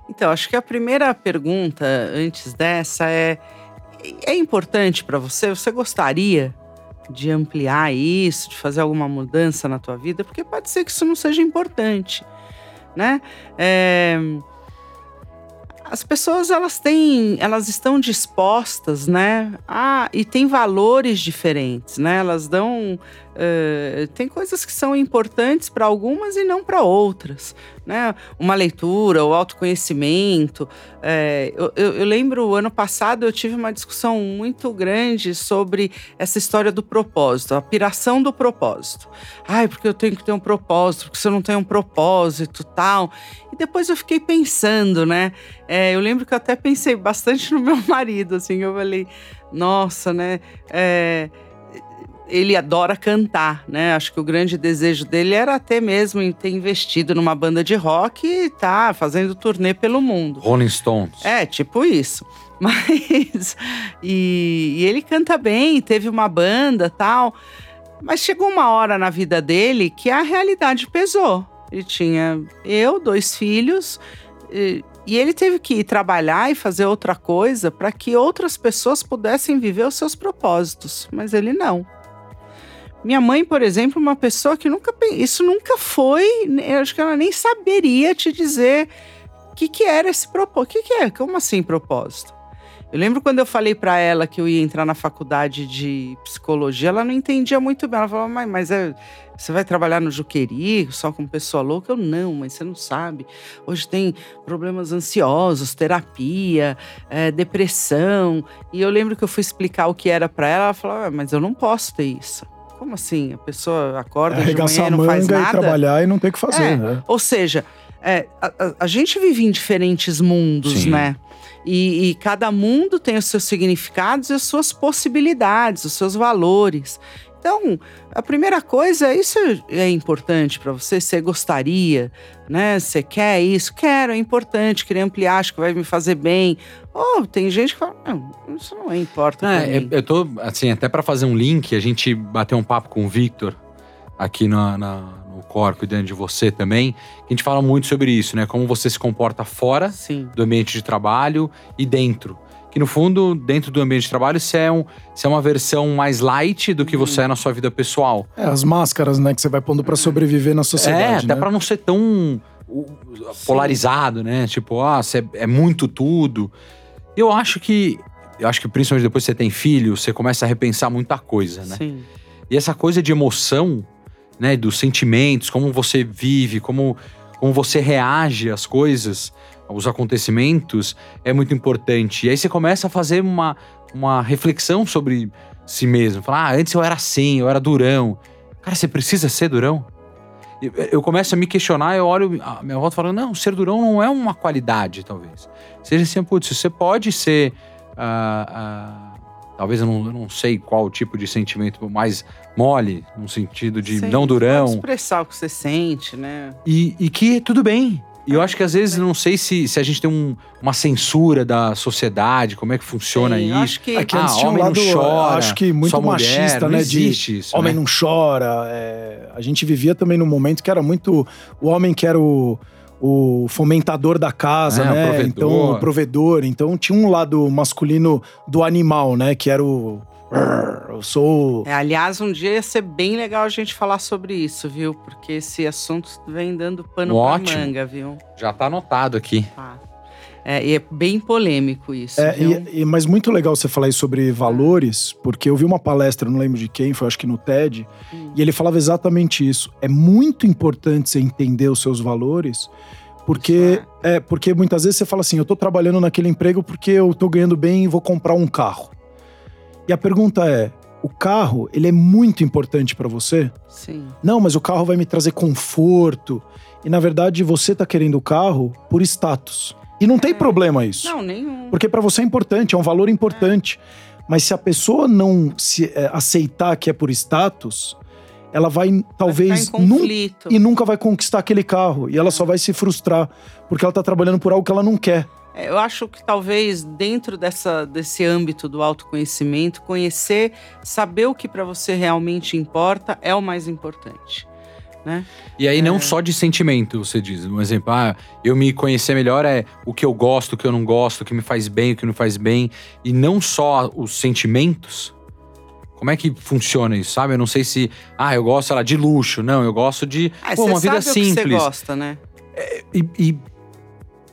Então, acho que a primeira pergunta antes dessa é: é importante para você? Você gostaria de ampliar isso, de fazer alguma mudança na tua vida, porque pode ser que isso não seja importante, né? É, as pessoas elas têm, elas estão dispostas, né? Ah, e tem valores diferentes, né? Elas dão Uh, tem coisas que são importantes para algumas e não para outras, né? Uma leitura, o autoconhecimento. É, eu, eu, eu, lembro, ano passado eu tive uma discussão muito grande sobre essa história do propósito, a piração do propósito. Ai, porque eu tenho que ter um propósito, porque se eu não tenho um propósito, tal. Depois eu fiquei pensando, né? É, eu lembro que eu até pensei bastante no meu marido, assim, eu falei, nossa, né? É, ele adora cantar, né? Acho que o grande desejo dele era até mesmo em ter investido numa banda de rock e tá fazendo turnê pelo mundo. Rolling Stones. É, tipo isso. Mas. E, e ele canta bem, teve uma banda tal. Mas chegou uma hora na vida dele que a realidade pesou. Ele tinha eu, dois filhos. E, e ele teve que ir trabalhar e fazer outra coisa para que outras pessoas pudessem viver os seus propósitos, mas ele não. Minha mãe, por exemplo, uma pessoa que nunca isso nunca foi, eu acho que ela nem saberia te dizer o que, que era esse propósito. O que, que é? Como assim propósito? Eu lembro quando eu falei para ela que eu ia entrar na faculdade de psicologia, ela não entendia muito bem. Ela falou, mas, mas é, você vai trabalhar no Juqueri só com pessoa louca? Eu não, mas você não sabe. Hoje tem problemas ansiosos, terapia, é, depressão. E eu lembro que eu fui explicar o que era para ela. Ela falou, ah, mas eu não posso ter isso. Como assim? A pessoa acorda é, de manhã e não faz nada? e trabalhar e não tem o que fazer, é, né? Ou seja, é, a, a, gente vive em diferentes mundos, Sim. né? E, e, cada mundo tem os seus significados e as suas possibilidades, os seus valores. Então, a primeira coisa, isso é importante para você? Você gostaria, né? Você quer isso? Quero, é importante, queria ampliar, acho que vai me fazer bem. Ou oh, tem gente que fala, não, isso não é importa. É, eu, eu tô, assim, até para fazer um link, a gente bateu um papo com o Victor aqui na, na, no Corpo e dentro de você também. A gente fala muito sobre isso, né? Como você se comporta fora Sim. do ambiente de trabalho e dentro que no fundo, dentro do ambiente de trabalho, você é, um, você é uma versão mais light do que uhum. você é na sua vida pessoal. É, as máscaras, né, que você vai pondo para sobreviver na sociedade. É, até né? para não ser tão polarizado, né? Tipo, ah, você é, é muito tudo. Eu acho que. Eu acho que principalmente depois que você tem filho, você começa a repensar muita coisa, né? Sim. E essa coisa de emoção, né? Dos sentimentos, como você vive, como, como você reage às coisas os acontecimentos é muito importante. E aí você começa a fazer uma, uma reflexão sobre si mesmo. Falar, ah, antes eu era assim, eu era durão. Cara, você precisa ser durão? Eu começo a me questionar, eu olho a minha volta falando, não, ser durão não é uma qualidade, talvez. Seja assim, putz, você pode ser. Uh, uh, talvez eu não, eu não, sei qual tipo de sentimento mais mole, no sentido de Sim, não durão. Pode expressar o que você sente, né? E, e que tudo bem. E eu acho que às vezes, não sei se, se a gente tem um, uma censura da sociedade, como é que funciona Sim, isso. Acho que, Aqui, ah, homem um lado, não chora. Acho que muito machista, mulher, né? de isso, homem né? não chora. É, a gente vivia também num momento que era muito. O homem que era o o fomentador da casa, é, né? O provedor. Então, o provedor. Então tinha um lado masculino do animal, né? Que era o eu sou. É, aliás, um dia ia ser bem legal a gente falar sobre isso, viu? Porque esse assunto vem dando pano Ótimo. pra manga, viu? Já tá anotado aqui. Tá. É, e é bem polêmico isso. É, e, e, mas muito legal você falar isso sobre valores, porque eu vi uma palestra, não lembro de quem, foi acho que no TED, hum. e ele falava exatamente isso. É muito importante você entender os seus valores, porque é. é. porque muitas vezes você fala assim, eu tô trabalhando naquele emprego porque eu tô ganhando bem e vou comprar um carro. E a pergunta é: o carro, ele é muito importante para você? Sim. Não, mas o carro vai me trazer conforto. E na verdade você tá querendo o carro por status. E não tem problema isso. Não, nenhum. Porque para você é importante, é um valor importante. É. Mas se a pessoa não se é, aceitar que é por status, ela vai talvez vai num, e nunca vai conquistar aquele carro e ela é. só vai se frustrar porque ela tá trabalhando por algo que ela não quer. É, eu acho que talvez dentro dessa, desse âmbito do autoconhecimento, conhecer, saber o que para você realmente importa é o mais importante. Né? E aí, é... não só de sentimento, você diz. Um exemplo, ah, eu me conhecer melhor é o que eu gosto, o que eu não gosto, o que me faz bem, o que não faz bem. E não só os sentimentos. Como é que funciona isso, sabe? Eu não sei se, ah, eu gosto lá, de luxo. Não, eu gosto de ah, pô, uma vida simples. Você gosta, né? É, e, e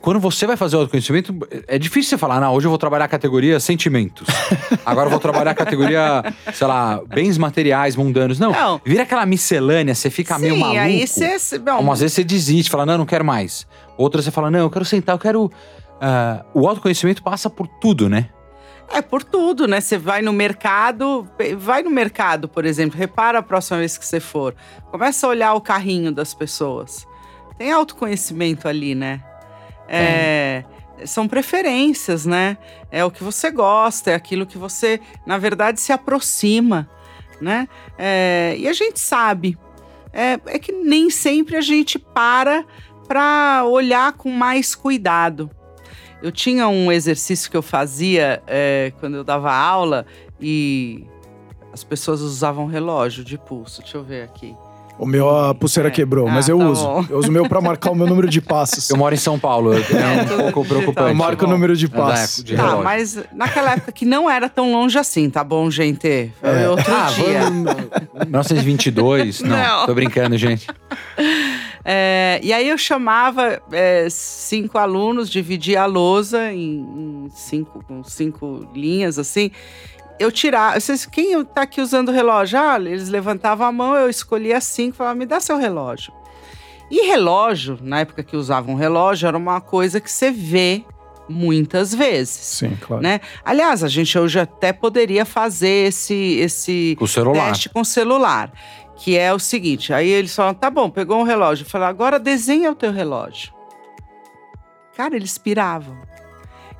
quando você vai fazer o autoconhecimento, é difícil você falar, não, hoje eu vou trabalhar a categoria sentimentos. Agora eu vou trabalhar a categoria, sei lá, bens materiais mundanos. Não, não. vira aquela miscelânea, você fica Sim, meio maluco. aí você... Bom, Umas vezes você desiste, fala, não, não quero mais. Outras você fala, não, eu quero sentar, eu quero... Uh, o autoconhecimento passa por tudo, né? É por tudo, né? Você vai no mercado, vai no mercado, por exemplo, repara a próxima vez que você for. Começa a olhar o carrinho das pessoas. Tem autoconhecimento ali, né? É, são preferências, né? É o que você gosta, é aquilo que você, na verdade, se aproxima, né? É, e a gente sabe, é, é que nem sempre a gente para para olhar com mais cuidado. Eu tinha um exercício que eu fazia é, quando eu dava aula e as pessoas usavam relógio de pulso. Deixa eu ver aqui. O meu, a pulseira é. quebrou, ah, mas eu tá uso. Bom. Eu uso o meu pra marcar o meu número de passos. Eu moro em São Paulo, é um pouco preocupante. Eu marco o número de passos. É, tá, mas naquela época que não era tão longe assim, tá bom, gente? Foi é. outro ah, dia. Vamos, 1922? Não, não, tô brincando, gente. É, e aí eu chamava é, cinco alunos, dividia a lousa em, em cinco, com cinco linhas, assim eu tirava. Vocês, quem está aqui usando o relógio? Ah, eles levantavam a mão, eu escolhia cinco, falava, me dá seu relógio. E relógio, na época que usavam relógio, era uma coisa que você vê muitas vezes. Sim, claro. Né? Aliás, a gente hoje até poderia fazer esse, esse com teste com celular. Que é o seguinte: aí eles falam, tá bom, pegou um relógio. Eu falei, agora desenha o teu relógio. Cara, eles piravam.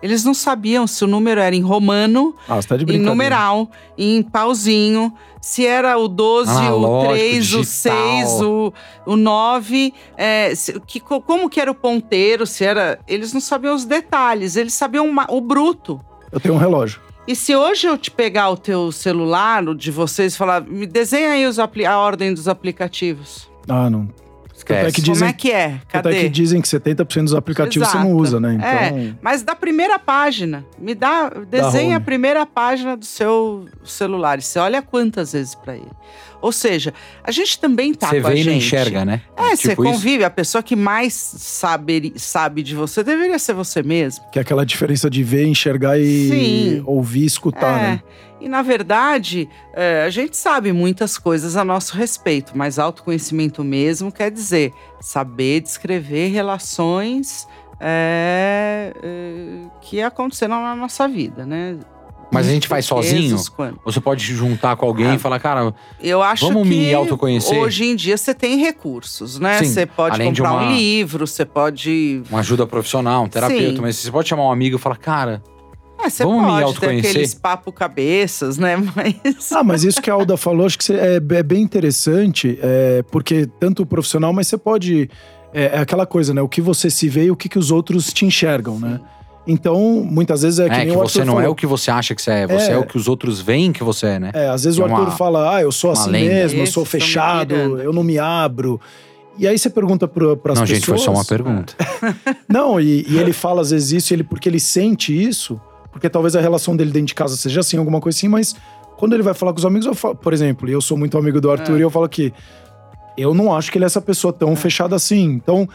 Eles não sabiam se o número era em romano, ah, tá em numeral, em pauzinho, se era o 12, o 3, digital. o 6, o, o 9, é, se, que, como que era o ponteiro, se era. Eles não sabiam os detalhes, eles sabiam uma, o bruto. Eu tenho um relógio. E se hoje eu te pegar o teu celular, o de vocês, e falar, me desenha aí os, a ordem dos aplicativos. Ah, não. Esquece. É que dizem, Como é que é? Cadê? Até que dizem que 70% dos aplicativos Exato. você não usa, né? Então... É, mas da primeira página. Me dá, desenha a primeira página do seu celular. E você olha quantas vezes para ele. Ou seja, a gente também tá você com a gente. Você vê e não enxerga, né? É, tipo você convive. Isso. A pessoa que mais sabe, sabe de você deveria ser você mesmo. Que é aquela diferença de ver, enxergar e Sim. ouvir, escutar, é. né? E na verdade, é, a gente sabe muitas coisas a nosso respeito, mas autoconhecimento mesmo quer dizer saber descrever relações é, é, que aconteceram na nossa vida, né? Mas a gente faz sozinho? Quando? Você pode juntar com alguém ah, e falar, cara, eu acho vamos que me autoconhecer? Hoje em dia você tem recursos, né? Sim, você pode comprar uma, um livro, você pode. Uma ajuda profissional, um terapeuta, Sim. mas você pode chamar um amigo e falar, cara, é, você Vamos pode ter aqueles papo cabeças, né? Mas... Ah, mas isso que a Alda falou, acho que é, é bem interessante, é, porque tanto o profissional, mas você pode. É, é, aquela coisa, né? O que você se vê e o que, que os outros te enxergam, né? Então, muitas vezes é que, é, que você não falou. é o que você acha que você é, você é, é, o que os outros veem que você é, né? É, às vezes o Arthur fala, ah, eu sou assim lenda. mesmo, eu sou fechado, eu não me abro. E aí você pergunta para as pessoas. Não, gente, foi só uma pergunta. não, e, e, ele fala às vezes isso, ele, porque ele sente isso porque talvez a relação dele dentro de casa seja assim, alguma coisa assim, mas quando ele vai falar com os amigos, eu falo, por exemplo, eu sou muito amigo do Arthur é. e eu falo que eu não acho que ele é essa pessoa tão é. fechada assim. Então,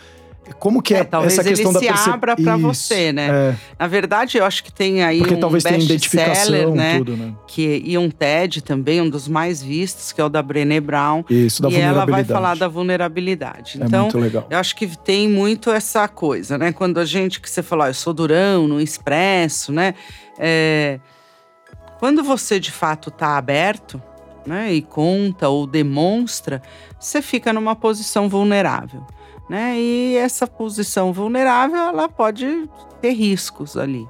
como que é, é talvez essa questão ele da se abra para você, né? É. Na verdade, eu acho que tem aí Porque um talvez tenha identificação, né? Tudo, né? Que, e um TED também, um dos mais vistos, que é o da Brené Brown. Isso, da e ela vai falar da vulnerabilidade. É então, muito legal. eu acho que tem muito essa coisa, né? Quando a gente, que você falou, ah, eu sou durão, não expresso, né? É, quando você de fato está aberto, né? E conta ou demonstra, você fica numa posição vulnerável né? E essa posição vulnerável, ela pode ter riscos ali.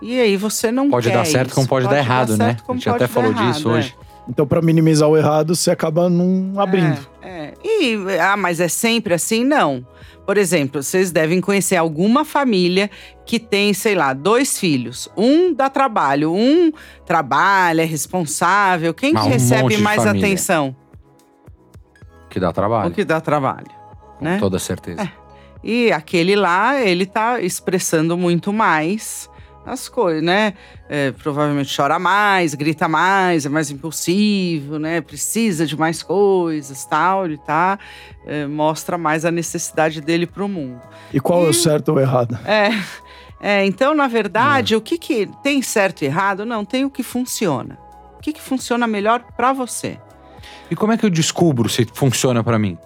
E aí você não pode dar certo isso. como pode, pode dar errado, dar né? A gente até falou errado, disso é. hoje. Então, para minimizar o errado, você acaba não abrindo. É, é. E, ah, mas é sempre assim? Não. Por exemplo, vocês devem conhecer alguma família que tem, sei lá, dois filhos. Um dá trabalho, um trabalha, é responsável. Quem que um recebe mais atenção? Que dá trabalho. O que dá trabalho. Com né? toda certeza. É. E aquele lá, ele tá expressando muito mais as coisas, né? É, provavelmente chora mais, grita mais, é mais impulsivo, né? Precisa de mais coisas, tal. Ele tá é, mostra mais a necessidade dele para o mundo. E qual e, é o certo ou errado? É, é então na verdade, é. o que que tem certo e errado? Não, tem o que funciona. O que que funciona melhor para você? E como é que eu descubro se funciona para mim?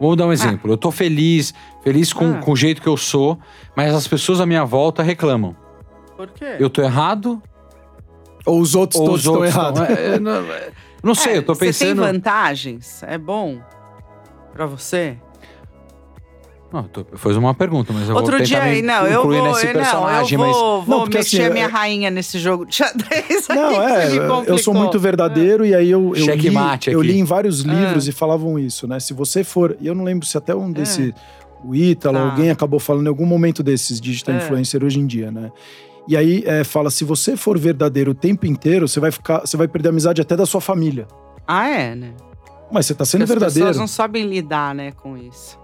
Vou dar um ah. exemplo. Ah. Eu tô feliz, feliz com, ah. com o jeito que eu sou, mas as pessoas à minha volta reclamam. Por quê? Eu tô errado? Ou os outros ou todos estão errados? É, não, não sei, é, eu tô pensando. Você tem vantagens? É bom para você? Não, tô, foi uma pergunta, mas eu Outro vou tentar dia, não, eu vou, nesse personagem, não, eu vou, mas... vou não, mexer assim, minha é... rainha nesse jogo de xadrez. Não, é, eu sou muito verdadeiro é. e aí eu, eu, li, eu li em vários livros é. e falavam isso, né? Se você for, e eu não lembro se até um desse, o Ítalo, tá. alguém acabou falando em algum momento desses digital é. influencer hoje em dia, né? E aí é, fala, se você for verdadeiro o tempo inteiro, você vai ficar, você vai perder a amizade até da sua família. Ah, é, né? Mas você tá sendo Porque verdadeiro. As pessoas não sabem lidar, né, com isso.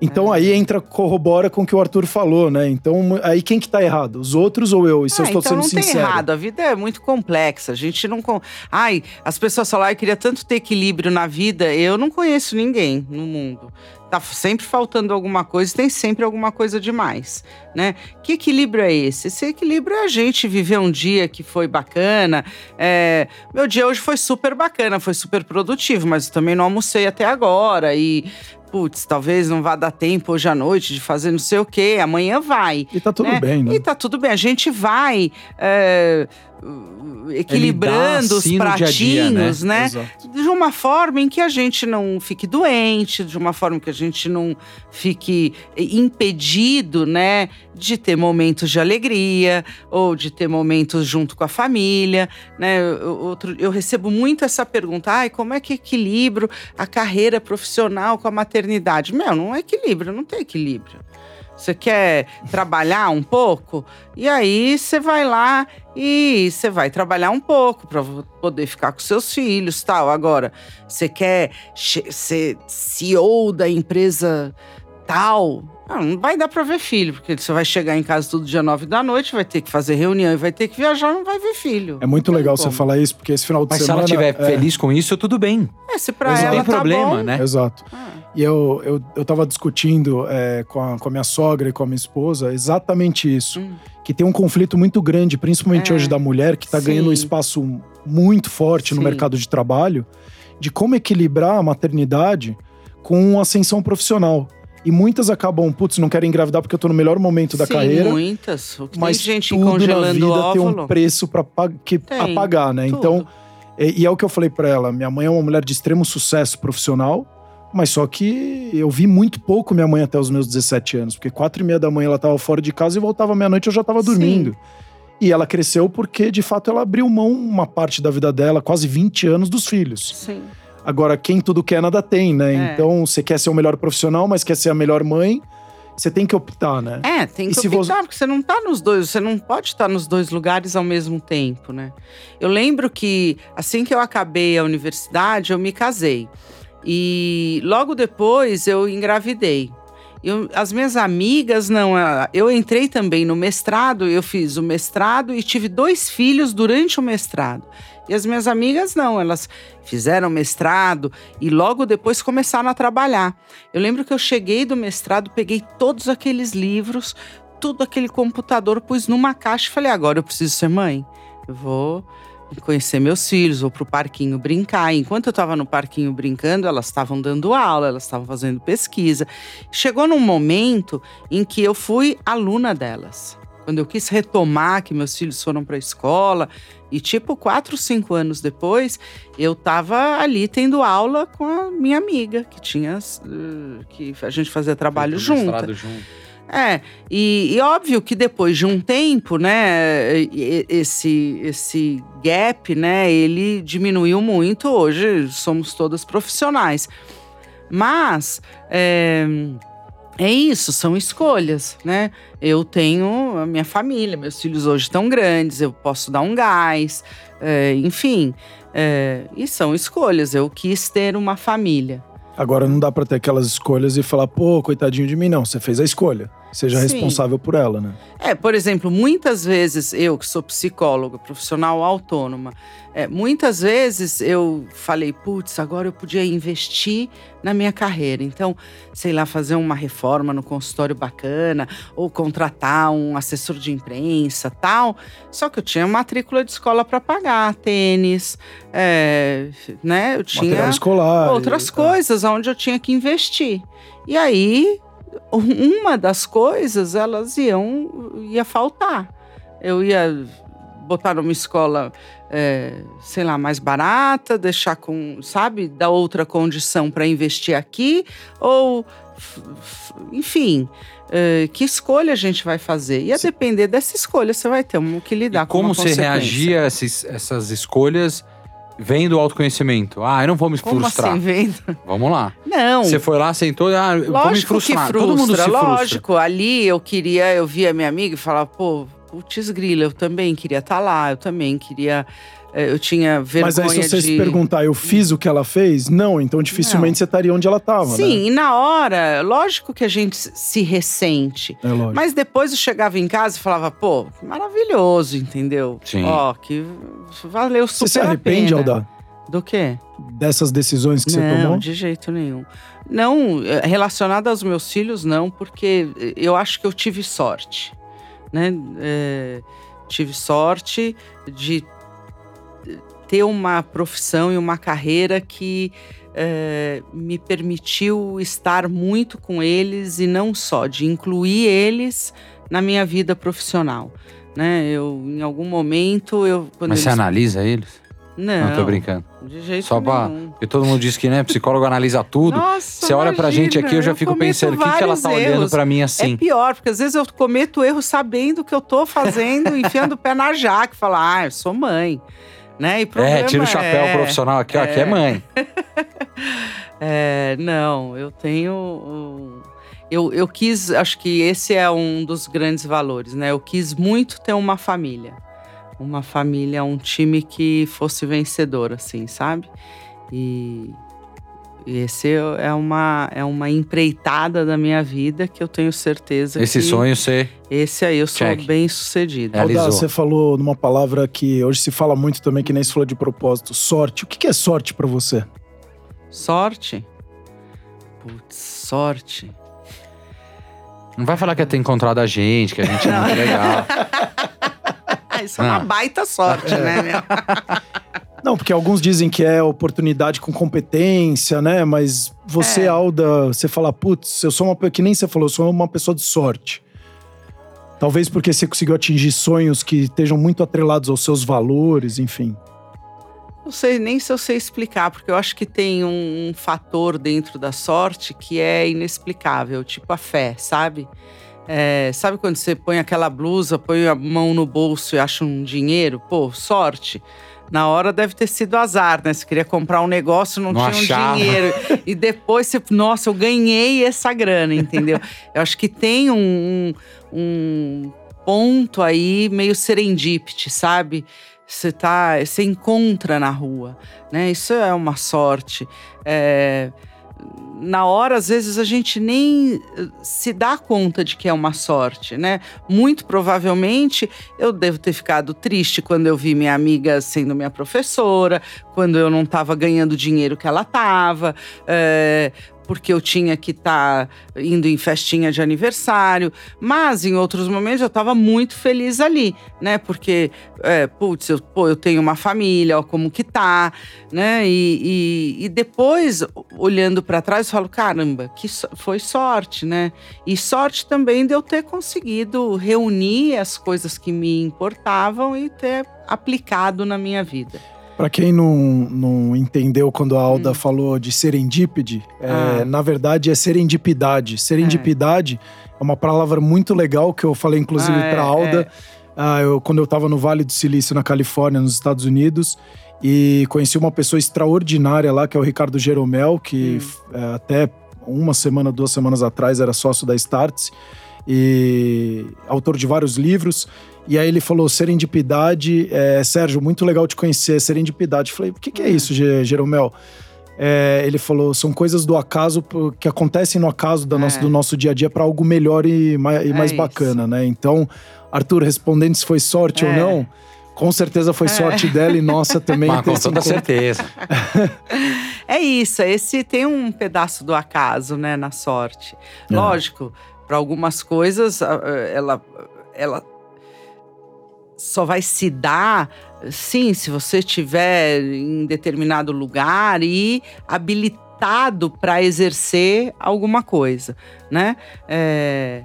Então é. aí entra, corrobora com o que o Arthur falou, né? Então aí quem que tá errado? Os outros ou eu? E se ah, eu estou então sendo não sincero? Tem errado, a vida é muito complexa. A gente não. Ai, as pessoas falam, ah, eu queria tanto ter equilíbrio na vida. Eu não conheço ninguém no mundo tá sempre faltando alguma coisa, tem sempre alguma coisa demais, né? Que equilíbrio é esse? Esse equilíbrio é a gente viver um dia que foi bacana. É... Meu dia hoje foi super bacana, foi super produtivo, mas eu também não almocei até agora e putz, talvez não vá dar tempo hoje à noite de fazer não sei o quê, amanhã vai. E tá tudo né? bem, né? E tá tudo bem. A gente vai. É equilibrando assim os pratinhos, dia -dia, né? né? De uma forma em que a gente não fique doente, de uma forma que a gente não fique impedido, né, de ter momentos de alegria ou de ter momentos junto com a família, né? Outro, eu recebo muito essa pergunta: "Ai, como é que equilibro a carreira profissional com a maternidade?". Meu, não é equilíbrio, não tem equilíbrio. Você quer trabalhar um pouco? E aí você vai lá e você vai trabalhar um pouco para poder ficar com seus filhos, tal. Agora, você quer ser CEO da empresa tal? Não, não vai dar para ver filho, porque você vai chegar em casa todo dia nove da noite, vai ter que fazer reunião e vai ter que viajar, não vai ver filho. É muito legal como. você falar isso, porque esse final de Mas semana. Mas se ela estiver é... feliz com isso, tudo bem. É, se pra Exato. ela não tem tá problema, bom. né? Exato. Ah. E eu, eu, eu tava discutindo é, com, a, com a minha sogra e com a minha esposa exatamente isso. Hum. Que tem um conflito muito grande, principalmente é. hoje da mulher, que tá Sim. ganhando um espaço muito forte Sim. no mercado de trabalho, de como equilibrar a maternidade com ascensão profissional. E muitas acabam, putz, não querem engravidar porque eu tô no melhor momento da Sim, carreira. muitas. Mas tem gente tudo congelando na vida óvulo. tem um preço para que tem, pagar, né? Tudo. Então, e, e, é o que eu falei para ela. Minha mãe é uma mulher de extremo sucesso profissional, mas só que eu vi muito pouco minha mãe até os meus 17 anos, porque quatro e meia da manhã ela tava fora de casa e voltava meia-noite eu já tava dormindo. Sim. E ela cresceu porque, de fato, ela abriu mão uma parte da vida dela, quase 20 anos dos filhos. Sim. Agora, quem tudo quer, nada tem, né? É. Então, você quer ser o melhor profissional, mas quer ser a melhor mãe. Você tem que optar, né? É, tem que e optar, você... porque você não tá nos dois, você não pode estar nos dois lugares ao mesmo tempo, né? Eu lembro que assim que eu acabei a universidade, eu me casei. E logo depois eu engravidei. Eu, as minhas amigas, não. Eu entrei também no mestrado, eu fiz o mestrado e tive dois filhos durante o mestrado. E as minhas amigas não, elas fizeram mestrado e logo depois começaram a trabalhar. Eu lembro que eu cheguei do mestrado, peguei todos aqueles livros, tudo aquele computador, pus numa caixa e falei: agora eu preciso ser mãe. Eu vou conhecer meus filhos, vou pro parquinho brincar. Enquanto eu estava no parquinho brincando, elas estavam dando aula, elas estavam fazendo pesquisa. Chegou num momento em que eu fui aluna delas. Quando eu quis retomar que meus filhos foram para a escola, e tipo, quatro, cinco anos depois, eu tava ali tendo aula com a minha amiga, que tinha. Uh, que a gente fazia trabalho junto. junto. É, e, e, óbvio que depois de um tempo, né, esse, esse gap, né, ele diminuiu muito. Hoje somos todas profissionais. Mas. É, é isso, são escolhas, né? Eu tenho a minha família, meus filhos hoje estão grandes, eu posso dar um gás, é, enfim. É, e são escolhas. Eu quis ter uma família. Agora não dá para ter aquelas escolhas e falar, pô, coitadinho de mim, não. Você fez a escolha. Seja Sim. responsável por ela, né? É, por exemplo, muitas vezes eu, que sou psicóloga, profissional autônoma, é, muitas vezes eu falei, putz, agora eu podia investir na minha carreira. Então, sei lá, fazer uma reforma no consultório bacana, ou contratar um assessor de imprensa, tal. Só que eu tinha matrícula de escola para pagar, tênis, é, né? Eu tinha escolar, outras coisas onde eu tinha que investir. E aí, uma das coisas, elas iam ia faltar. Eu ia botar numa escola, é, sei lá, mais barata, deixar com, sabe, dar outra condição para investir aqui, ou, enfim, é, que escolha a gente vai fazer? E a depender dessa escolha, você vai ter que lidar e com como você reagia a essas escolhas? Vem do autoconhecimento. Ah, eu não vou me Como frustrar. Assim, vendo? Vamos lá. Não. Você foi lá, sentou, ah, eu vou me frustrar. Que frustra, Todo mundo se lógico. Ali eu queria, eu via minha amiga e falava, pô, putz grila, eu também queria estar tá lá, eu também queria eu tinha vergonha Mas aí se você de... se perguntar, eu fiz o que ela fez? Não, então dificilmente não. você estaria onde ela estava, Sim, né? e na hora, lógico que a gente se ressente. É lógico. Mas depois eu chegava em casa e falava, pô, maravilhoso, entendeu? Sim. Ó, que valeu super Você se arrepende, Alda? Do quê? Dessas decisões que não, você tomou? Não, de jeito nenhum. Não, é, relacionada aos meus filhos, não, porque eu acho que eu tive sorte, né? É, tive sorte de ter uma profissão e uma carreira que é, me permitiu estar muito com eles e não só, de incluir eles na minha vida profissional. Né? Eu, em algum momento, eu. Mas eles... você analisa eles? Não. Não tô brincando. De jeito Só pra. Nenhum. Porque todo mundo diz que, né, psicólogo analisa tudo. Nossa, Você olha pra gente aqui, eu já fico pensando, o que, que ela tá erros. olhando pra mim assim? É pior, porque às vezes eu cometo erro sabendo o que eu tô fazendo, enfiando o pé na jaca falar, ah, eu sou mãe né? E é, tira o chapéu é, profissional aqui, ó, é, aqui é mãe. é, não, eu tenho. Eu, eu quis, acho que esse é um dos grandes valores, né? Eu quis muito ter uma família. Uma família, um time que fosse vencedor, assim, sabe? E e esse é uma, é uma empreitada da minha vida que eu tenho certeza esse que… sonho ser… Esse aí, eu sou Check. bem sucedido. Alda, você falou numa palavra que hoje se fala muito também, que nem se falou de propósito. Sorte. O que é sorte para você? Sorte? Putz, sorte. Não vai falar que é ter encontrado a gente, que a gente é muito legal. Isso é uma baita sorte, né, meu? Não, porque alguns dizem que é oportunidade com competência, né? Mas você, é. Alda, você fala, putz, eu sou uma. Que nem você falou, eu sou uma pessoa de sorte. Talvez porque você conseguiu atingir sonhos que estejam muito atrelados aos seus valores, enfim. Não sei nem se eu sei explicar, porque eu acho que tem um, um fator dentro da sorte que é inexplicável, tipo a fé, sabe? É, sabe quando você põe aquela blusa, põe a mão no bolso e acha um dinheiro? Pô, sorte na hora deve ter sido azar, né? Você queria comprar um negócio, não, não tinha achava. um dinheiro. e depois você, nossa, eu ganhei essa grana, entendeu? eu acho que tem um, um ponto aí meio serendipity, sabe? Você tá, você encontra na rua, né? Isso é uma sorte. É, na hora, às vezes, a gente nem eh, se dá conta de que é uma sorte, né? Muito provavelmente eu devo ter ficado triste quando eu vi minha amiga sendo minha professora, quando eu não estava ganhando o dinheiro que ela estava. É, porque eu tinha que estar tá indo em festinha de aniversário, mas em outros momentos eu estava muito feliz ali, né? Porque, é, putz, eu, pô, eu tenho uma família, ó, como que tá, né? E, e, e depois, olhando para trás, eu falo, caramba, que so foi sorte, né? E sorte também de eu ter conseguido reunir as coisas que me importavam e ter aplicado na minha vida. Para quem não, não entendeu quando a Alda hum. falou de serendípide, é, ah. na verdade é serendipidade. Serendipidade é. é. uma palavra muito legal que eu falei inclusive ah, para a é, Alda é. ah, eu, quando eu estava no Vale do Silício, na Califórnia, nos Estados Unidos. E conheci uma pessoa extraordinária lá, que é o Ricardo Jeromel, que hum. É, até uma semana, duas semanas atrás era sócio da Starts e autor de vários livros. E aí ele falou: serendipidade, é, Sérgio, muito legal te conhecer, serendipidade. Eu falei: o que, que é hum. isso, Jeromel? É, ele falou: são coisas do acaso que acontecem no acaso do, é. nosso, do nosso dia a dia para algo melhor e mais, e mais é bacana, né? Então, Arthur, respondendo se foi sorte ou é. não, com certeza foi é. sorte dela e nossa também. Mas, com toda certeza. é isso, esse tem um pedaço do acaso, né, na sorte. Lógico, para algumas coisas, ela, ela só vai se dar, sim, se você estiver em determinado lugar e habilitado para exercer alguma coisa, né? É,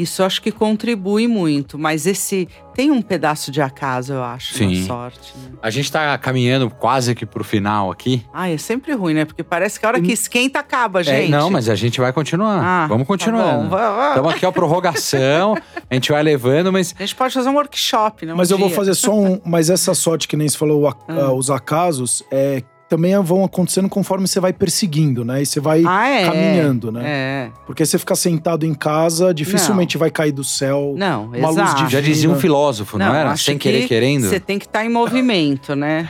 isso acho que contribui muito, mas esse tem um pedaço de acaso, eu acho, Sim. sorte. Né? A gente tá caminhando quase que pro final aqui. Ah, é sempre ruim, né? Porque parece que a hora que esquenta acaba, é, gente. É, não, mas a gente vai continuar. Ah, Vamos continuando. Tá Estamos aqui, ó, prorrogação. a gente vai levando, mas. A gente pode fazer um workshop, né? Um mas dia. eu vou fazer só um. Mas essa sorte que nem se falou, ah. os acasos, é também vão acontecendo conforme você vai perseguindo, né? E você vai ah, é, caminhando, né? É. Porque você ficar sentado em casa, dificilmente não. vai cair do céu. Não, uma exato. luz divina. Já dizia um filósofo, não, não era? Sem querer que querendo. Você tem que estar tá em movimento, né?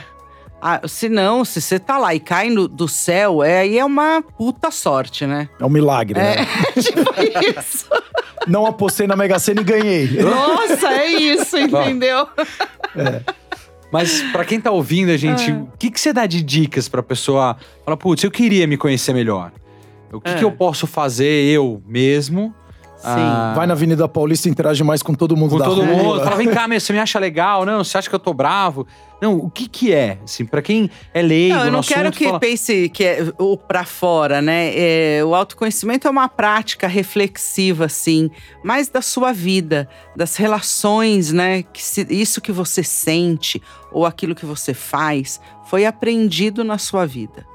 Ah, se não, se você tá lá e cai no, do céu, é, aí é uma puta sorte, né? É um milagre, é, né? tipo isso. Não apostei na Mega Sena e ganhei. Nossa, é isso, entendeu? É. Mas para quem tá ouvindo a gente, é. o que, que você dá de dicas pra pessoa falar, putz, eu queria me conhecer melhor? O que, é. que eu posso fazer eu mesmo ah, Vai na Avenida Paulista e interage mais com todo mundo com da todo rua. mundo. Fala, vem cá, você me acha legal? Não, você acha que eu tô bravo? Não, o que que é? Assim, pra quem é leigo Não, eu não quero assunto, que fala... pense que é o pra fora, né? É, o autoconhecimento é uma prática reflexiva, assim, mais da sua vida, das relações, né? Que se, isso que você sente ou aquilo que você faz foi aprendido na sua vida.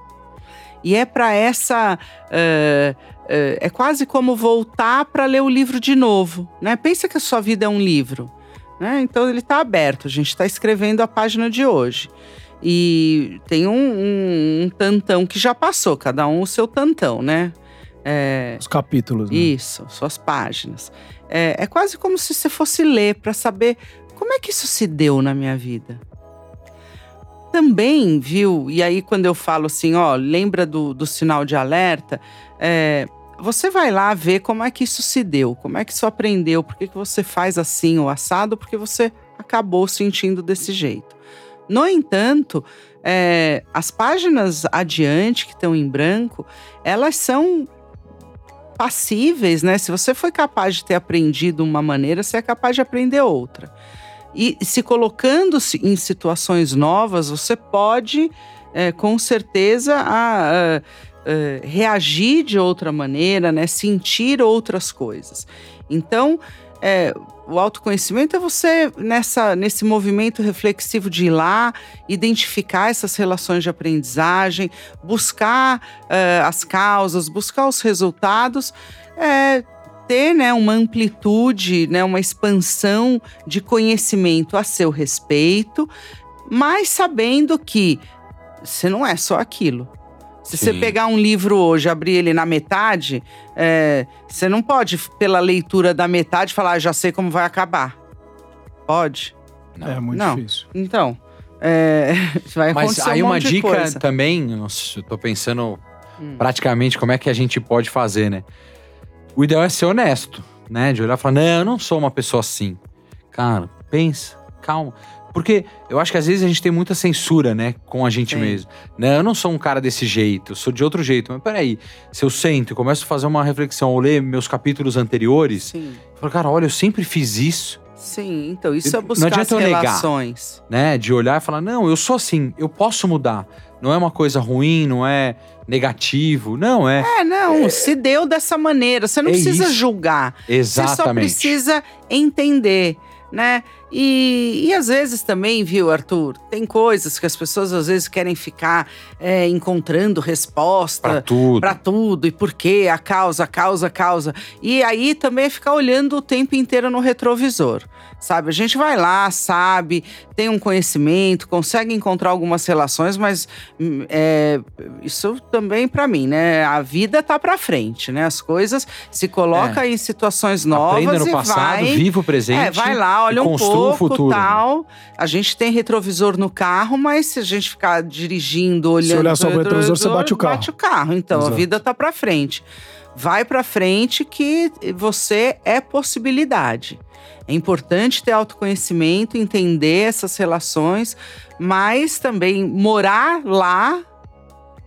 E é para essa. Uh, é, é quase como voltar para ler o livro de novo, né? Pensa que a sua vida é um livro, né? Então ele está aberto, a gente está escrevendo a página de hoje. E tem um, um, um, tantão que já passou, cada um o seu tantão, né? É, Os capítulos, né? Isso, suas páginas. É, é quase como se você fosse ler para saber como é que isso se deu na minha vida. Também, viu? E aí, quando eu falo assim, ó, lembra do, do sinal de alerta, é, você vai lá ver como é que isso se deu, como é que isso aprendeu, por que, que você faz assim o assado, porque você acabou sentindo desse jeito. No entanto, é, as páginas adiante que estão em branco, elas são passíveis, né? Se você foi capaz de ter aprendido uma maneira, você é capaz de aprender outra. E se colocando -se em situações novas, você pode, é, com certeza, a, a uh, reagir de outra maneira, né? Sentir outras coisas. Então, é, o autoconhecimento é você nessa, nesse movimento reflexivo de ir lá, identificar essas relações de aprendizagem, buscar uh, as causas, buscar os resultados, é, ter né, uma amplitude, né, uma expansão de conhecimento a seu respeito, mas sabendo que você não é só aquilo. Se Sim. você pegar um livro hoje, abrir ele na metade, é, você não pode, pela leitura da metade, falar, ah, já sei como vai acabar. Pode? Não. É muito não. difícil. Então, é, vai Mas aí um uma dica também, nossa, eu tô pensando hum. praticamente como é que a gente pode fazer, né? O ideal é ser honesto, né? De olhar e falar, não, eu não sou uma pessoa assim. Cara, pensa, calma. Porque eu acho que às vezes a gente tem muita censura, né, com a gente Sim. mesmo. Né? Eu não sou um cara desse jeito, eu sou de outro jeito. Mas peraí, se eu sento e começo a fazer uma reflexão ou ler meus capítulos anteriores, Sim. eu falo, cara, olha, eu sempre fiz isso. Sim, então isso é buscar não adianta as relações. Negar, né? De olhar e falar, não, eu sou assim, eu posso mudar. Não é uma coisa ruim, não é negativo, não é. É, não, é, se deu dessa maneira, você não é precisa isso. julgar. Exatamente. Você só precisa entender, né? E, e às vezes também, viu, Arthur, tem coisas que as pessoas às vezes querem ficar é, encontrando resposta para tudo. Pra tudo e por quê, a causa, a causa, a causa. E aí também é ficar olhando o tempo inteiro no retrovisor sabe? A gente vai lá, sabe, tem um conhecimento, consegue encontrar algumas relações, mas hum, é, isso também para mim, né? A vida tá para frente, né? As coisas se coloca é. em situações novas Aprenda no e passado, vai, viva o presente. É, vai lá, olha um pouco, futuro, né? tal. Né? A gente tem retrovisor no carro, mas se a gente ficar dirigindo, olhando, se olhar só o retrovisor, você bate o carro. Bate o carro. Então Exato. a vida tá para frente. Vai para frente que você é possibilidade. É importante ter autoconhecimento, entender essas relações, mas também morar lá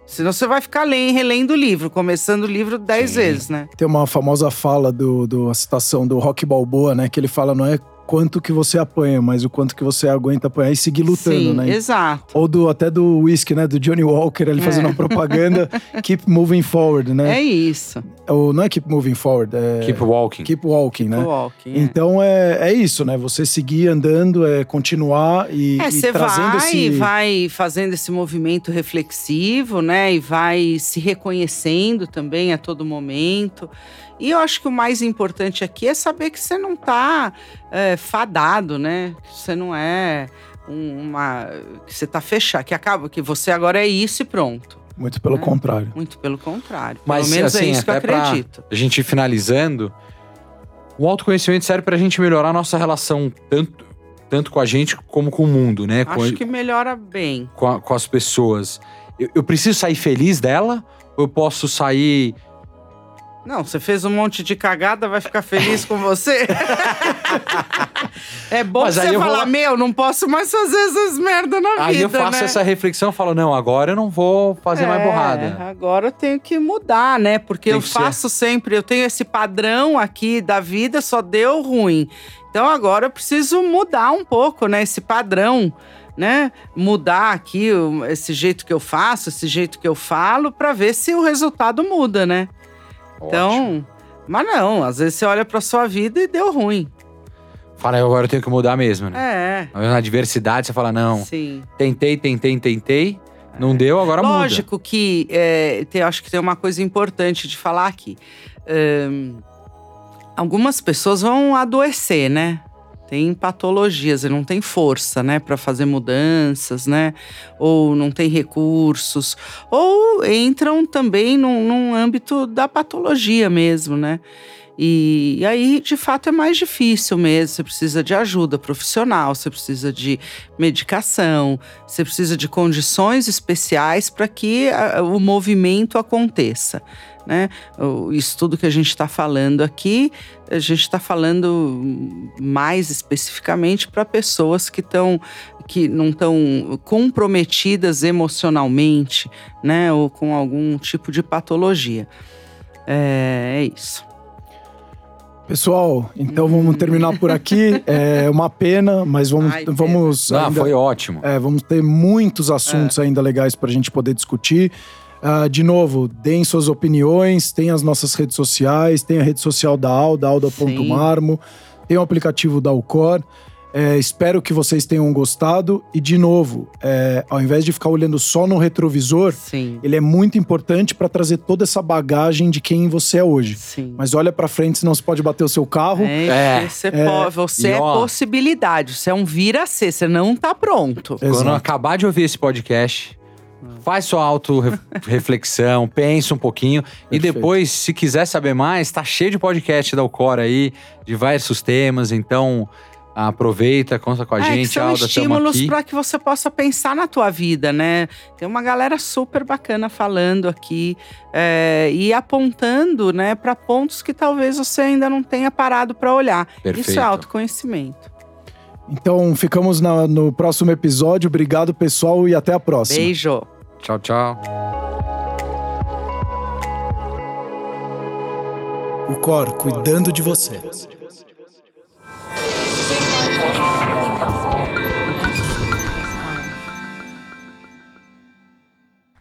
Senão você vai ficar lendo, relendo o livro, começando o livro dez Sim. vezes, né? Tem uma famosa fala do, do a citação do Rock Balboa, né? Que ele fala, não é quanto que você apanha, mas o quanto que você aguenta apanhar e seguir lutando, Sim, né? Exato. Ou do, até do whisky, né? Do Johnny Walker, ele é. fazendo uma propaganda, keep moving forward, né? É isso. Ou, não é keep moving forward, é. Keep walking. Keep walking, keep né? Walking, é. Então é, é isso, né? Você seguir andando, é continuar e, é, trazendo vai, esse. vai fazendo esse movimento reflexivo, né? E vai se reconhecendo também a todo momento. E eu acho que o mais importante aqui é saber que você não está é, fadado, né? Que você não é uma que você tá fechado, que acaba que você agora é isso e pronto. Muito pelo né? contrário. Muito pelo contrário. Mas, pelo menos é assim, é isso que eu acredito. A gente finalizando, o autoconhecimento serve pra gente melhorar a nossa relação tanto, tanto com a gente como com o mundo, né? Acho com, que melhora bem. Com, a, com as pessoas. Eu, eu preciso sair feliz dela? Ou eu posso sair não, você fez um monte de cagada, vai ficar feliz com você? é bom você falar, vou... meu, não posso mais fazer essas merda na aí vida, Aí eu faço né? essa reflexão e falo, não, agora eu não vou fazer é, mais borrada. Agora eu tenho que mudar, né? Porque Tem eu faço ser. sempre, eu tenho esse padrão aqui da vida, só deu ruim. Então agora eu preciso mudar um pouco, né? Esse padrão né, mudar aqui esse jeito que eu faço, esse jeito que eu falo, para ver se o resultado muda, né? Então, mas não, às vezes você olha pra sua vida e deu ruim. Fala, agora eu tenho que mudar mesmo, né? É. Na diversidade, você fala, não. Sim. Tentei, tentei, tentei. Não é. deu, agora Lógico muda. Lógico que é, tem, acho que tem uma coisa importante de falar aqui. Um, algumas pessoas vão adoecer, né? Tem patologias e não tem força, né, para fazer mudanças, né, ou não tem recursos, ou entram também num, num âmbito da patologia mesmo, né. E, e, aí, de fato, é mais difícil mesmo. Você precisa de ajuda profissional, você precisa de medicação, você precisa de condições especiais para que a, o movimento aconteça né? O estudo que a gente está falando aqui, a gente está falando mais especificamente para pessoas que estão que não estão comprometidas emocionalmente, né? Ou com algum tipo de patologia. É, é isso. Pessoal, então vamos terminar por aqui. É uma pena, mas vamos. Ai, vamos ainda, foi ótimo. É, vamos ter muitos assuntos é. ainda legais para a gente poder discutir. Uh, de novo, deem suas opiniões, tem as nossas redes sociais, tem a rede social da Alda, alda.marmo, tem o aplicativo da Alcor. É, espero que vocês tenham gostado. E, de novo, é, ao invés de ficar olhando só no retrovisor, Sim. ele é muito importante para trazer toda essa bagagem de quem você é hoje. Sim. Mas olha para frente, senão você pode bater o seu carro. É, é. Você, é. você é possibilidade, você é um vira-ser, você não tá pronto. Exato. Quando acabar de ouvir esse podcast, Faz sua auto-reflexão, pensa um pouquinho. Perfeito. E depois, se quiser saber mais, tá cheio de podcast da Alcor aí, de diversos temas. Então, aproveita, conta com a é, gente. Que são Alda, estímulos para que você possa pensar na tua vida, né? Tem uma galera super bacana falando aqui é, e apontando, né, para pontos que talvez você ainda não tenha parado para olhar. Perfeito. Isso é autoconhecimento. Então, ficamos na, no próximo episódio. Obrigado, pessoal, e até a próxima. Beijo. Tchau, tchau. O Cor cuidando de você.